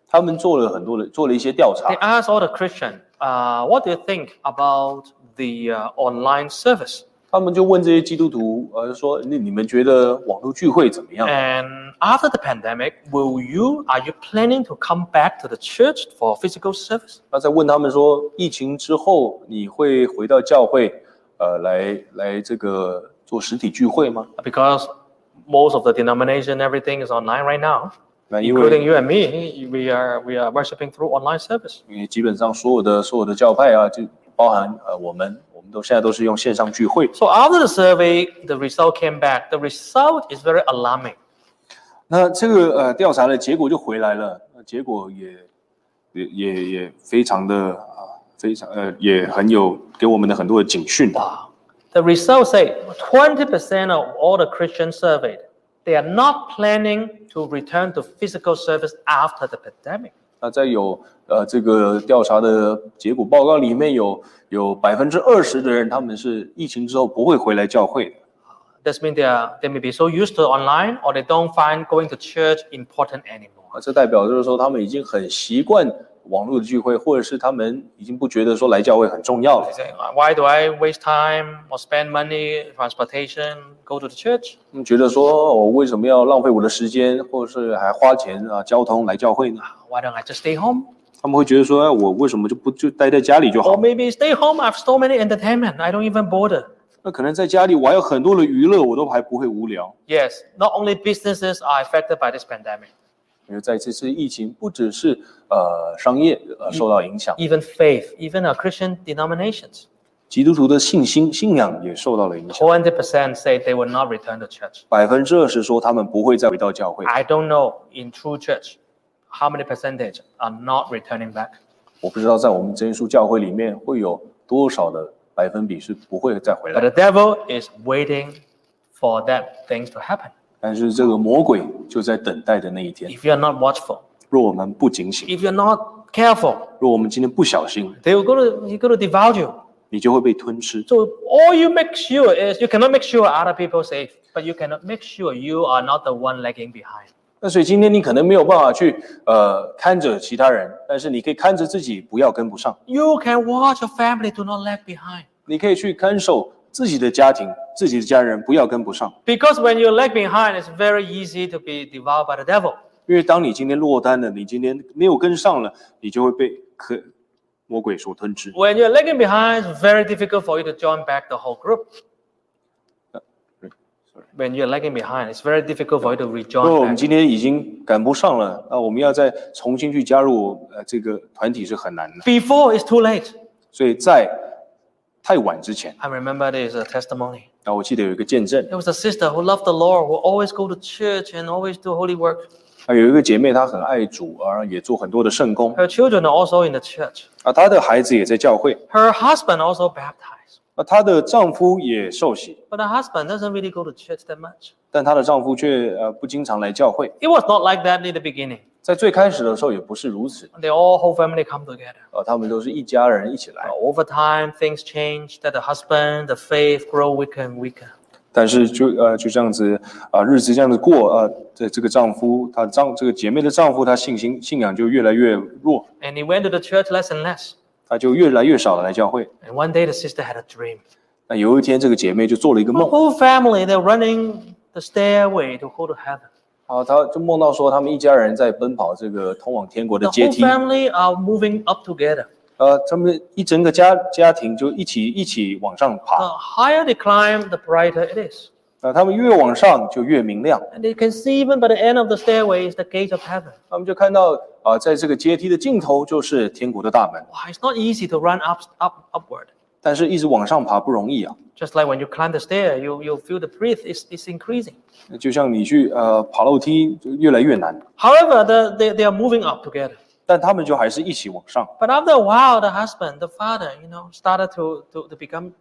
Speaker 2: 他们做了很多的做了一些调查
Speaker 1: They，asked all the Christian, uh, what do you think about the uh, online service?
Speaker 2: 他们就问这些基督徒，呃，说你你们觉得网络聚会怎么样
Speaker 1: ？And after the pandemic, will you are you planning to come back to the church for physical service?
Speaker 2: 那再问他们说，疫情之后你会回到教会，呃，来来这个做实体聚会吗？
Speaker 1: Because most of the denomination, everything is online right now,
Speaker 2: 那因
Speaker 1: including
Speaker 2: 为
Speaker 1: you and me. We are we are worshiping through online service.
Speaker 2: 因为基本上所有的所有的教派啊，就包含呃我们，我们都现在都是用线上聚会。
Speaker 1: So after the survey, the result came back. The result is very alarming.
Speaker 2: 那这个呃调查的结果就回来了，呃结果也也也也非常的啊， 非常呃也很有给我们的很多的警讯。
Speaker 1: Wow. The results say 20% of all the Christians surveyed, they are not planning to return to physical service after the pandemic.
Speaker 2: 那在有呃这个调查的结果报告里面有有百分之二十的人，他们是疫情之后不会回来教会的。
Speaker 1: This means they are they may be so used to online or they don't find going to church important anymore.
Speaker 2: 啊，这代表就是说他们已经很习惯 网络的聚会，或者是他们已经不觉得说来教会很重要了
Speaker 1: why do I waste time or spend money, transportation, go to the church?
Speaker 2: 他们觉得说，哦我为什么要浪费我的时间，或者是还花钱啊交通来教会呢
Speaker 1: ？Why don't I just stay home?
Speaker 2: 他们会觉得说，哎，我为什么就不就待在家里就
Speaker 1: Or？maybe stay home, I have so many entertainment, I don't even bother.
Speaker 2: 那可能在家里我还有很多的娱乐，我都还不会无聊。
Speaker 1: Yes, not only businesses are affected by this pandemic,
Speaker 2: 因为在这次疫情，不只是呃商业呃受到影响，
Speaker 1: even faith, even our Christian denominations.
Speaker 2: 基督徒的信心信仰也受到了影响。
Speaker 1: 20% say they will not return to church.
Speaker 2: 百分之二十说他们不会再回到教会。
Speaker 1: I don't know in true church how many percentage are not returning back.
Speaker 2: 我不知道在我们真耶稣教会里面会有多少的百分比是不会再回
Speaker 1: But
Speaker 2: 来
Speaker 1: the。devil is waiting for that things to happen.
Speaker 2: 但是这个魔鬼就在等待的那一天。
Speaker 1: If you are not watchful,
Speaker 2: 若我们不警醒
Speaker 1: ，if you're not careful,
Speaker 2: 若我们今天不小心
Speaker 1: ，they will go to he's going to devour you.
Speaker 2: 你就会被吞吃。
Speaker 1: So all you make sure is you cannot make sure other people safe, but you cannot make sure you are not the one lagging behind.
Speaker 2: 那所以今天你可能没有办法去呃看着其他人，但是你可以看着自己，不要跟不上。
Speaker 1: You can watch your family do not lag behind.
Speaker 2: 你可以去看守自己的家庭、自己的家人，不要跟不上。
Speaker 1: Because when you lag behind, it's very easy to be devoured by the devil.
Speaker 2: 因为当你今天落单了，你今天没有跟上了，你就会被可 魔鬼所吞吃。
Speaker 1: When you're lagging behind, it's very difficult for you to join back the whole group. When you're lagging behind, it's very difficult for you to
Speaker 2: 如果
Speaker 1: rejoin
Speaker 2: 我们
Speaker 1: back.
Speaker 2: 今天已经赶不上了，那我们要再重新去加入呃这个团体是很难的。
Speaker 1: Before it's too late.
Speaker 2: 所以在 太晚之前
Speaker 1: ，I remember there's a testimony.
Speaker 2: 啊，我记得有一个见证
Speaker 1: ，There was a sister who loved the Lord, who always go to church and always do holy work.
Speaker 2: 啊，有一个姐妹她很爱主，而，也做很多的圣工
Speaker 1: ，Her children are also in the church.
Speaker 2: 啊，她的孩子也在教会
Speaker 1: ，Her husband also baptized.
Speaker 2: 啊，她的丈夫也受洗
Speaker 1: ，But the husband doesn't really go to church that much.
Speaker 2: 但她的丈夫却呃不经常来教会。
Speaker 1: It was not like that in the beginning.
Speaker 2: 在最开始的时候也不是如此
Speaker 1: ，They all whole family come together.
Speaker 2: 呃，他们都是一家人一起来
Speaker 1: But，over time, things change. That the husband, the faith grow weaker and weaker.
Speaker 2: 但是就呃就这样子啊，日子这样子过啊，这这个丈夫，她丈这个姐妹的丈夫，他信心信仰就越来越弱
Speaker 1: ，And he went to the church less and less.
Speaker 2: 他就越来越少的来教会。
Speaker 1: And one day, the sister had a dream.
Speaker 2: 那有一天，这个姐妹就做了一个
Speaker 1: The
Speaker 2: 梦
Speaker 1: ，whole family, they're running the stairway to go to heaven.
Speaker 2: 啊，她就梦到说，他们一家人在奔跑这个通往天国的
Speaker 1: The
Speaker 2: 阶
Speaker 1: whole
Speaker 2: 梯
Speaker 1: ，family are moving up together.
Speaker 2: 呃，他们一整个家家庭就一起一起往上爬
Speaker 1: The，higher they climb, the brighter it is.
Speaker 2: 啊，他们越往上就越明亮，
Speaker 1: And they can see even by the end of the stairway is the gate of heaven.
Speaker 2: 他们就看到啊，在这个阶梯的尽头就是天国的大门，
Speaker 1: Wow, it's not easy to run up, up, upward.
Speaker 2: 但是一直往上爬不容易啊，
Speaker 1: Just like when you climb the stair, you, you feel the breath is, is increasing.
Speaker 2: 就像你去呃爬楼梯就越来越难，
Speaker 1: However, the, they, they are moving up together.
Speaker 2: 但他们就还是一起往上。
Speaker 1: But after a while, the husband, the father, you know, started to, to, to become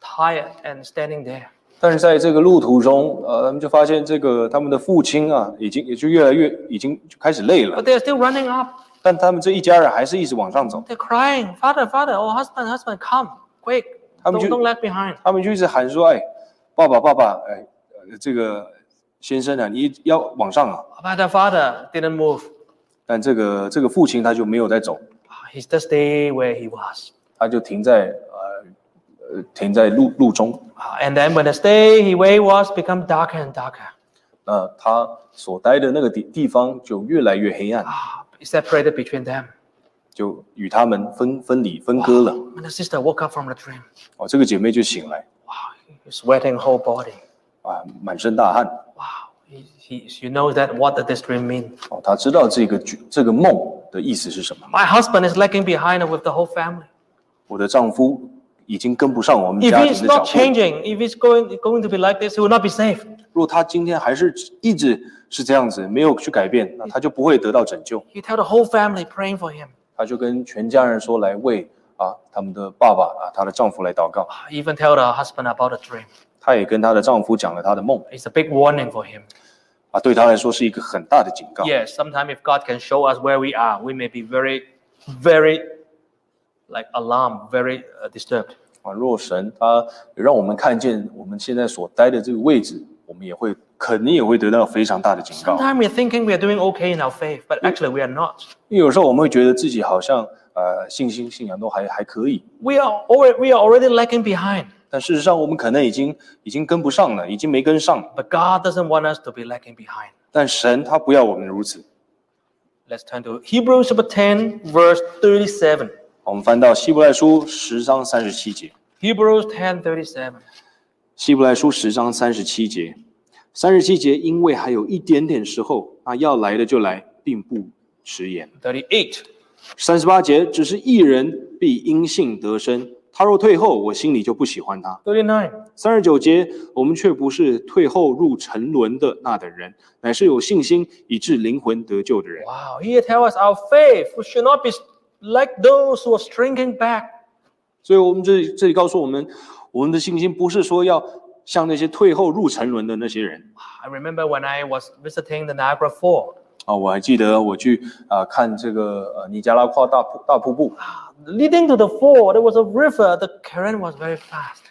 Speaker 1: tired and standing there.
Speaker 2: 但是在这个路途中，呃，他们就发现这个他们的父亲啊，已经也就越来越已经就开始累了
Speaker 1: But they are still running up.
Speaker 2: 但他们这一家人还是一直往上走
Speaker 1: ，They're crying, Father, Father, oh, husband, husband, come, quick.
Speaker 2: I'm
Speaker 1: Don't, don't lag behind.
Speaker 2: 他们就一直喊说：“哎，爸爸，爸爸，哎，呃这个先生啊，你要往上啊。
Speaker 1: But the father didn't move. ”
Speaker 2: 但这个这个父亲他就没有在走
Speaker 1: ，He just stayed where he was.
Speaker 2: 他就停在停在路路中。
Speaker 1: And then when the stay he where he was become darker and darker.
Speaker 2: 那他所待的那个地地方就越来越黑暗，
Speaker 1: Ah, It separated between them.
Speaker 2: 就与他们分分离分割了。
Speaker 1: When the sister woke up from the dream,
Speaker 2: 哦，这个姐妹就醒来
Speaker 1: wow, he's sweating whole body.
Speaker 2: 啊，满身大汗。
Speaker 1: Wow, he, he, she knows that what did this dream mean.
Speaker 2: 哦，她知道这个剧这个梦的意思是什么。
Speaker 1: My husband is lagging behind with the whole family.
Speaker 2: 我的丈夫 已经跟不上我们
Speaker 1: If
Speaker 2: 家
Speaker 1: he's
Speaker 2: 庭的脚
Speaker 1: not
Speaker 2: 步。
Speaker 1: changing, if he's going, going to be like this, he will not be saved.
Speaker 2: 如果他今天还是一直是这样子，没有去改变，那他就不会得到拯救。
Speaker 1: He tell the whole family praying for him.
Speaker 2: 他就跟全家人说来为啊他们的爸爸啊她的丈夫来祷告。
Speaker 1: Even tell the husband about the dream.
Speaker 2: 她也跟她的丈夫讲了她的梦
Speaker 1: It's a big warning for him.
Speaker 2: 啊，对她来说是一个很大的警告。
Speaker 1: Yes, sometimes if God can show us where we are, we may be very, very like alarmed, very uh, disturbed.
Speaker 2: 啊，若神他让我们看见我们现在所待的这个位置，我们也会肯定也会得到非常大的警告。
Speaker 1: Sometimes we're thinking we're doing okay in our faith, but actually we are not.
Speaker 2: 因为有时候我们会觉得自己好像呃信心信仰都还还可以，
Speaker 1: We are already, we are already lagging behind.
Speaker 2: 但事实上我们可能已经已经跟不上了，已经没跟上。
Speaker 1: But God doesn't want us to be lagging behind.
Speaker 2: 但神他不要我们如此。
Speaker 1: Let's turn to Hebrews chapter 10, verse 37.
Speaker 2: 我们翻到希伯来书十章三十七节
Speaker 1: ，Hebrews 10, 37.
Speaker 2: 希伯来书十章三十七节，三十七节，因为还有一点点时候，那要来的就来，并不迟延。
Speaker 1: Thirty eight
Speaker 2: 三十八节，只是一人必因信得生，他若退后，我心里就不喜欢他。
Speaker 1: Thirty nine，
Speaker 2: 三十九节，我们却不是退后入沉沦的那等人，乃是有信心以致灵魂得救的人。
Speaker 1: Wow, here tell us our faith should not be like those who are shrinking back.
Speaker 2: 所以，我们这这里告诉我们，我们的信心不是说要像那些退后入沉沦的那些人
Speaker 1: I remember when I was visiting the Niagara Fall.
Speaker 2: 啊。我还记得我去啊看这个呃尼加拉瓜大瀑大瀑布
Speaker 1: Leading to the fall, there was a river. The current was very fast.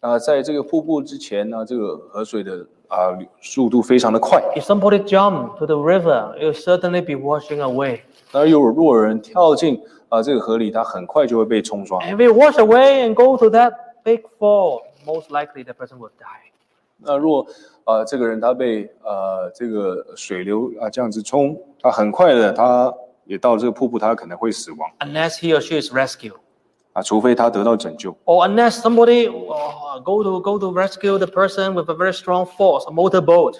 Speaker 2: 啊，在这个瀑布之前呢，这个河水的啊速度非常的快，
Speaker 1: If somebody jumped to the river, it would certainly be washing away.
Speaker 2: 而有如果有人跳进 啊这个河里，它很快就会被冲刷。
Speaker 1: And if we wash away and go to that big fall, most likely the person will die.
Speaker 2: 那如果呃这个人他被呃这个水流啊这样子冲，他很快的他也到这个瀑布，他可能会死亡
Speaker 1: unless he or she is rescued.
Speaker 2: 啊，除非他得到拯救
Speaker 1: ，Or unless somebody uh, go to go to rescue the person with a very strong force, a motorboat.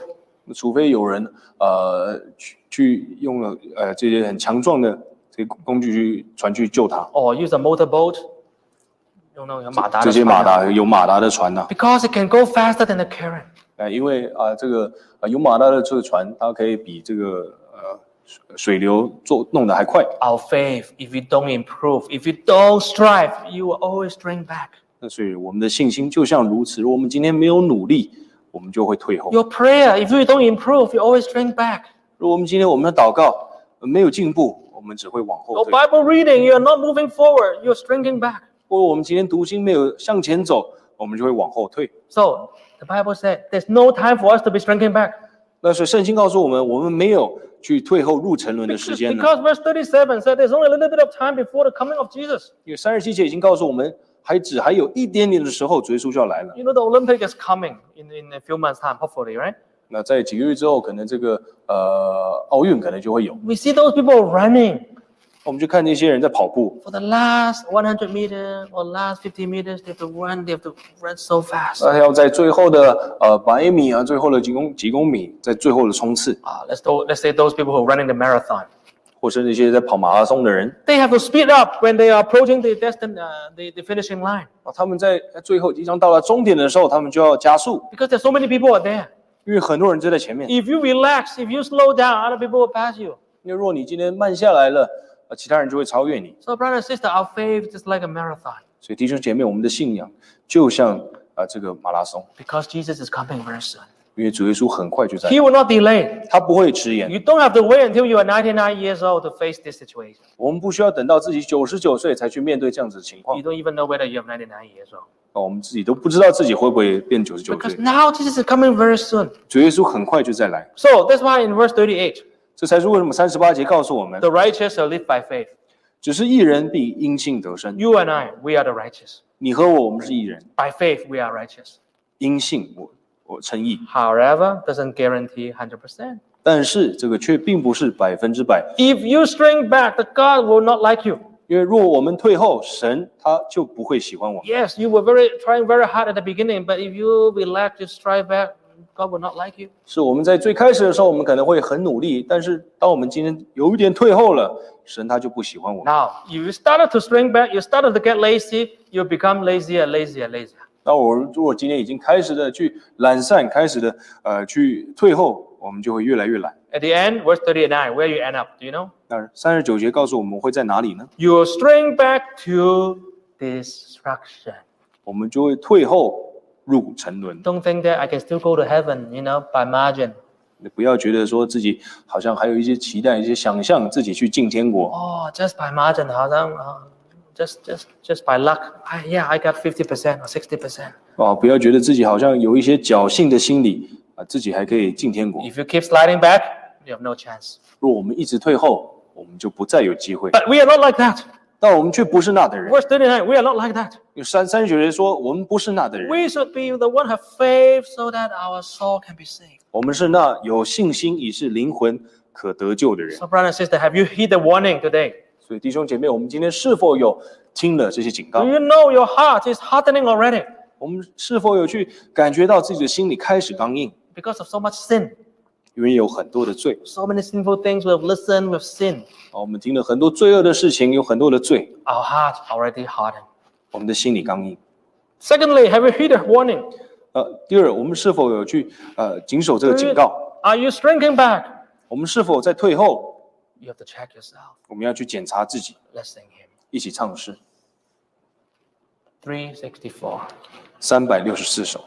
Speaker 2: 除非有人呃去去用了呃这些很强壮的这些工具去船去救他
Speaker 1: ，or use a motorboat. You know, 有马达的
Speaker 2: 这些。马达有马达的船呐、
Speaker 1: Because it can go faster than the current.
Speaker 2: 呃，因为啊、这个啊有马达的这个船，它可以比这个呃水水流做弄得还快。
Speaker 1: Our faith, if you don't improve, if you don't strive, you will always shrink back.
Speaker 2: 那所以我们的信心就像如此，如果我们今天没有努力，我们就会退后。
Speaker 1: Your prayer, if you don't improve, you always shrink back.
Speaker 2: 如果我们今天我们的祷告呃没有进步，我们只会往后
Speaker 1: Your
Speaker 2: 退。
Speaker 1: Bible reading, you're not moving forward, you're shrinking back.
Speaker 2: 或者我们今天读经没有向前走，我们就会往后退。
Speaker 1: So the Bible said there's no time for us to be shrinking back.
Speaker 2: 那所以圣经告诉我们，我们没有去退后入沉沦的时间呢。
Speaker 1: Because verse 37 said there's only a little bit of time before the coming of Jesus.
Speaker 2: 因为三十七节已经告诉我们，还只还有一点点的时候，主耶稣就要来了。
Speaker 1: You know, the Olympic is coming in, in a few months' time, hopefully, right?
Speaker 2: 那在几个月之后，可能这个呃奥运可能就会有。
Speaker 1: We see those people running
Speaker 2: 我们就看那些人在跑步
Speaker 1: ，for the last 100 meters or last 50 meters. They have to run, they have to run so fast.
Speaker 2: 那要在最后的呃百米啊，最后的几公几公米，在最后的冲刺
Speaker 1: ，Uh, let's, do, let's say those people who are running the marathon.
Speaker 2: 或是那些在跑马拉松的人
Speaker 1: They have to speed up when they are approaching the, destin- uh, the, the finishing line
Speaker 2: 啊，他们在在最后即将到了终点的时候，他们就要加速
Speaker 1: ，because there's so many people are there.
Speaker 2: 因为很多人就在前面。
Speaker 1: If you relax, if you slow down, other people will pass you.
Speaker 2: 因为如果你今天慢下来了，啊，其他人就会超越你。
Speaker 1: So, brother and sister, our faith is like a marathon
Speaker 2: 所以弟兄姐妹，我们的信仰就像啊这个马拉松
Speaker 1: ，because Jesus is coming very soon.
Speaker 2: 因为主耶稣很快就在
Speaker 1: ，He will not delay.
Speaker 2: 他不会迟延。
Speaker 1: You don't have to wait until you are 99 years old to face this situation.
Speaker 2: 我们不需要等到自己九十九岁才去面对这样子的情况
Speaker 1: You，don't even know whether you have 99 years old.
Speaker 2: 啊我们自己都不知道自己会不会变九十九
Speaker 1: Because
Speaker 2: 岁。
Speaker 1: now Jesus is coming very soon.
Speaker 2: 主耶稣很快就再来，
Speaker 1: So that's why in verse 38,
Speaker 2: 这才是为什么三十八节告诉我们，
Speaker 1: the righteous shall live by faith.
Speaker 2: 只是一人必因信得生。
Speaker 1: You and I, we are the righteous.
Speaker 2: 你和我，我们是一人，
Speaker 1: By faith, we are righteous.
Speaker 2: 因信我我称义，
Speaker 1: However, doesn't guarantee 100%.
Speaker 2: 但是这个却并不是百分之百，
Speaker 1: If you shrink back, the God will not like you.
Speaker 2: 因为若我们退后，神他就不会喜欢我们。
Speaker 1: Yes, you were very trying very hard at the beginning, but if you relax, you strive back, God will not like you.
Speaker 2: 是我们在最开始的时候，我们可能会很努力，但是当我们今天有一点退后了，神他就不喜欢我们。
Speaker 1: Now, you started to shrink back, you started to get lazy, you become lazier, lazier, lazier.
Speaker 2: 那我如果今天已经开始的去懒散，开始的呃去退后，我们就会越来越懒。
Speaker 1: At the end, verse thirty-nine, where you end up, do you know?
Speaker 2: 那三十九节告诉我们会在哪里呢
Speaker 1: ？You will string back to destruction.
Speaker 2: 我们就会退后入沉沦。
Speaker 1: Don't think that I can still go to heaven, you know, by margin.
Speaker 2: 你不要觉得说自己好像还有一些期待、一些想象自己去进天国
Speaker 1: Oh, just by margin, 好像, uh, just, just, just by luck. I, yeah, I got fifty percent or sixty
Speaker 2: percent. 哦！不要觉得自己好像有一些侥幸的心理啊，自己还可以进天国。
Speaker 1: If you keep sliding back, you have no chance.
Speaker 2: 若我们一直退后，我们就不再有机会。
Speaker 1: But we are not like that.
Speaker 2: 但我们却不是那的人。
Speaker 1: Verse 39, we are not like that.
Speaker 2: 有三三十九节说，我们不是那的人，
Speaker 1: We should be the one who have faith so that our soul can be saved.
Speaker 2: 我们是那有信心以是灵魂可得救的人。
Speaker 1: So, brother and sister, have you heed the warning today?
Speaker 2: 所以弟兄姐妹，我们今天是否有听了这些警
Speaker 1: Do
Speaker 2: 告？
Speaker 1: you know your heart is hardening already
Speaker 2: 我们是否有去感觉到自己的心里开始刚硬？
Speaker 1: because of so much sin?
Speaker 2: 因为有很多的罪
Speaker 1: So many sinful things we have listened, we have sinned.
Speaker 2: 啊，我们听了很多罪恶的事情，有很多的罪，
Speaker 1: Our heart already hardened.
Speaker 2: 我们的心里刚硬。
Speaker 1: Secondly, have you heed the warning?
Speaker 2: 呃，第二，我们是否有去呃谨守这个警告？
Speaker 1: Are you shrinking back?
Speaker 2: 我们是否在退后？
Speaker 1: You have to check yourself.
Speaker 2: 我们要去检查自己，
Speaker 1: Let's sing him.
Speaker 2: 一起唱诗
Speaker 1: 364.
Speaker 2: 三百六十四首。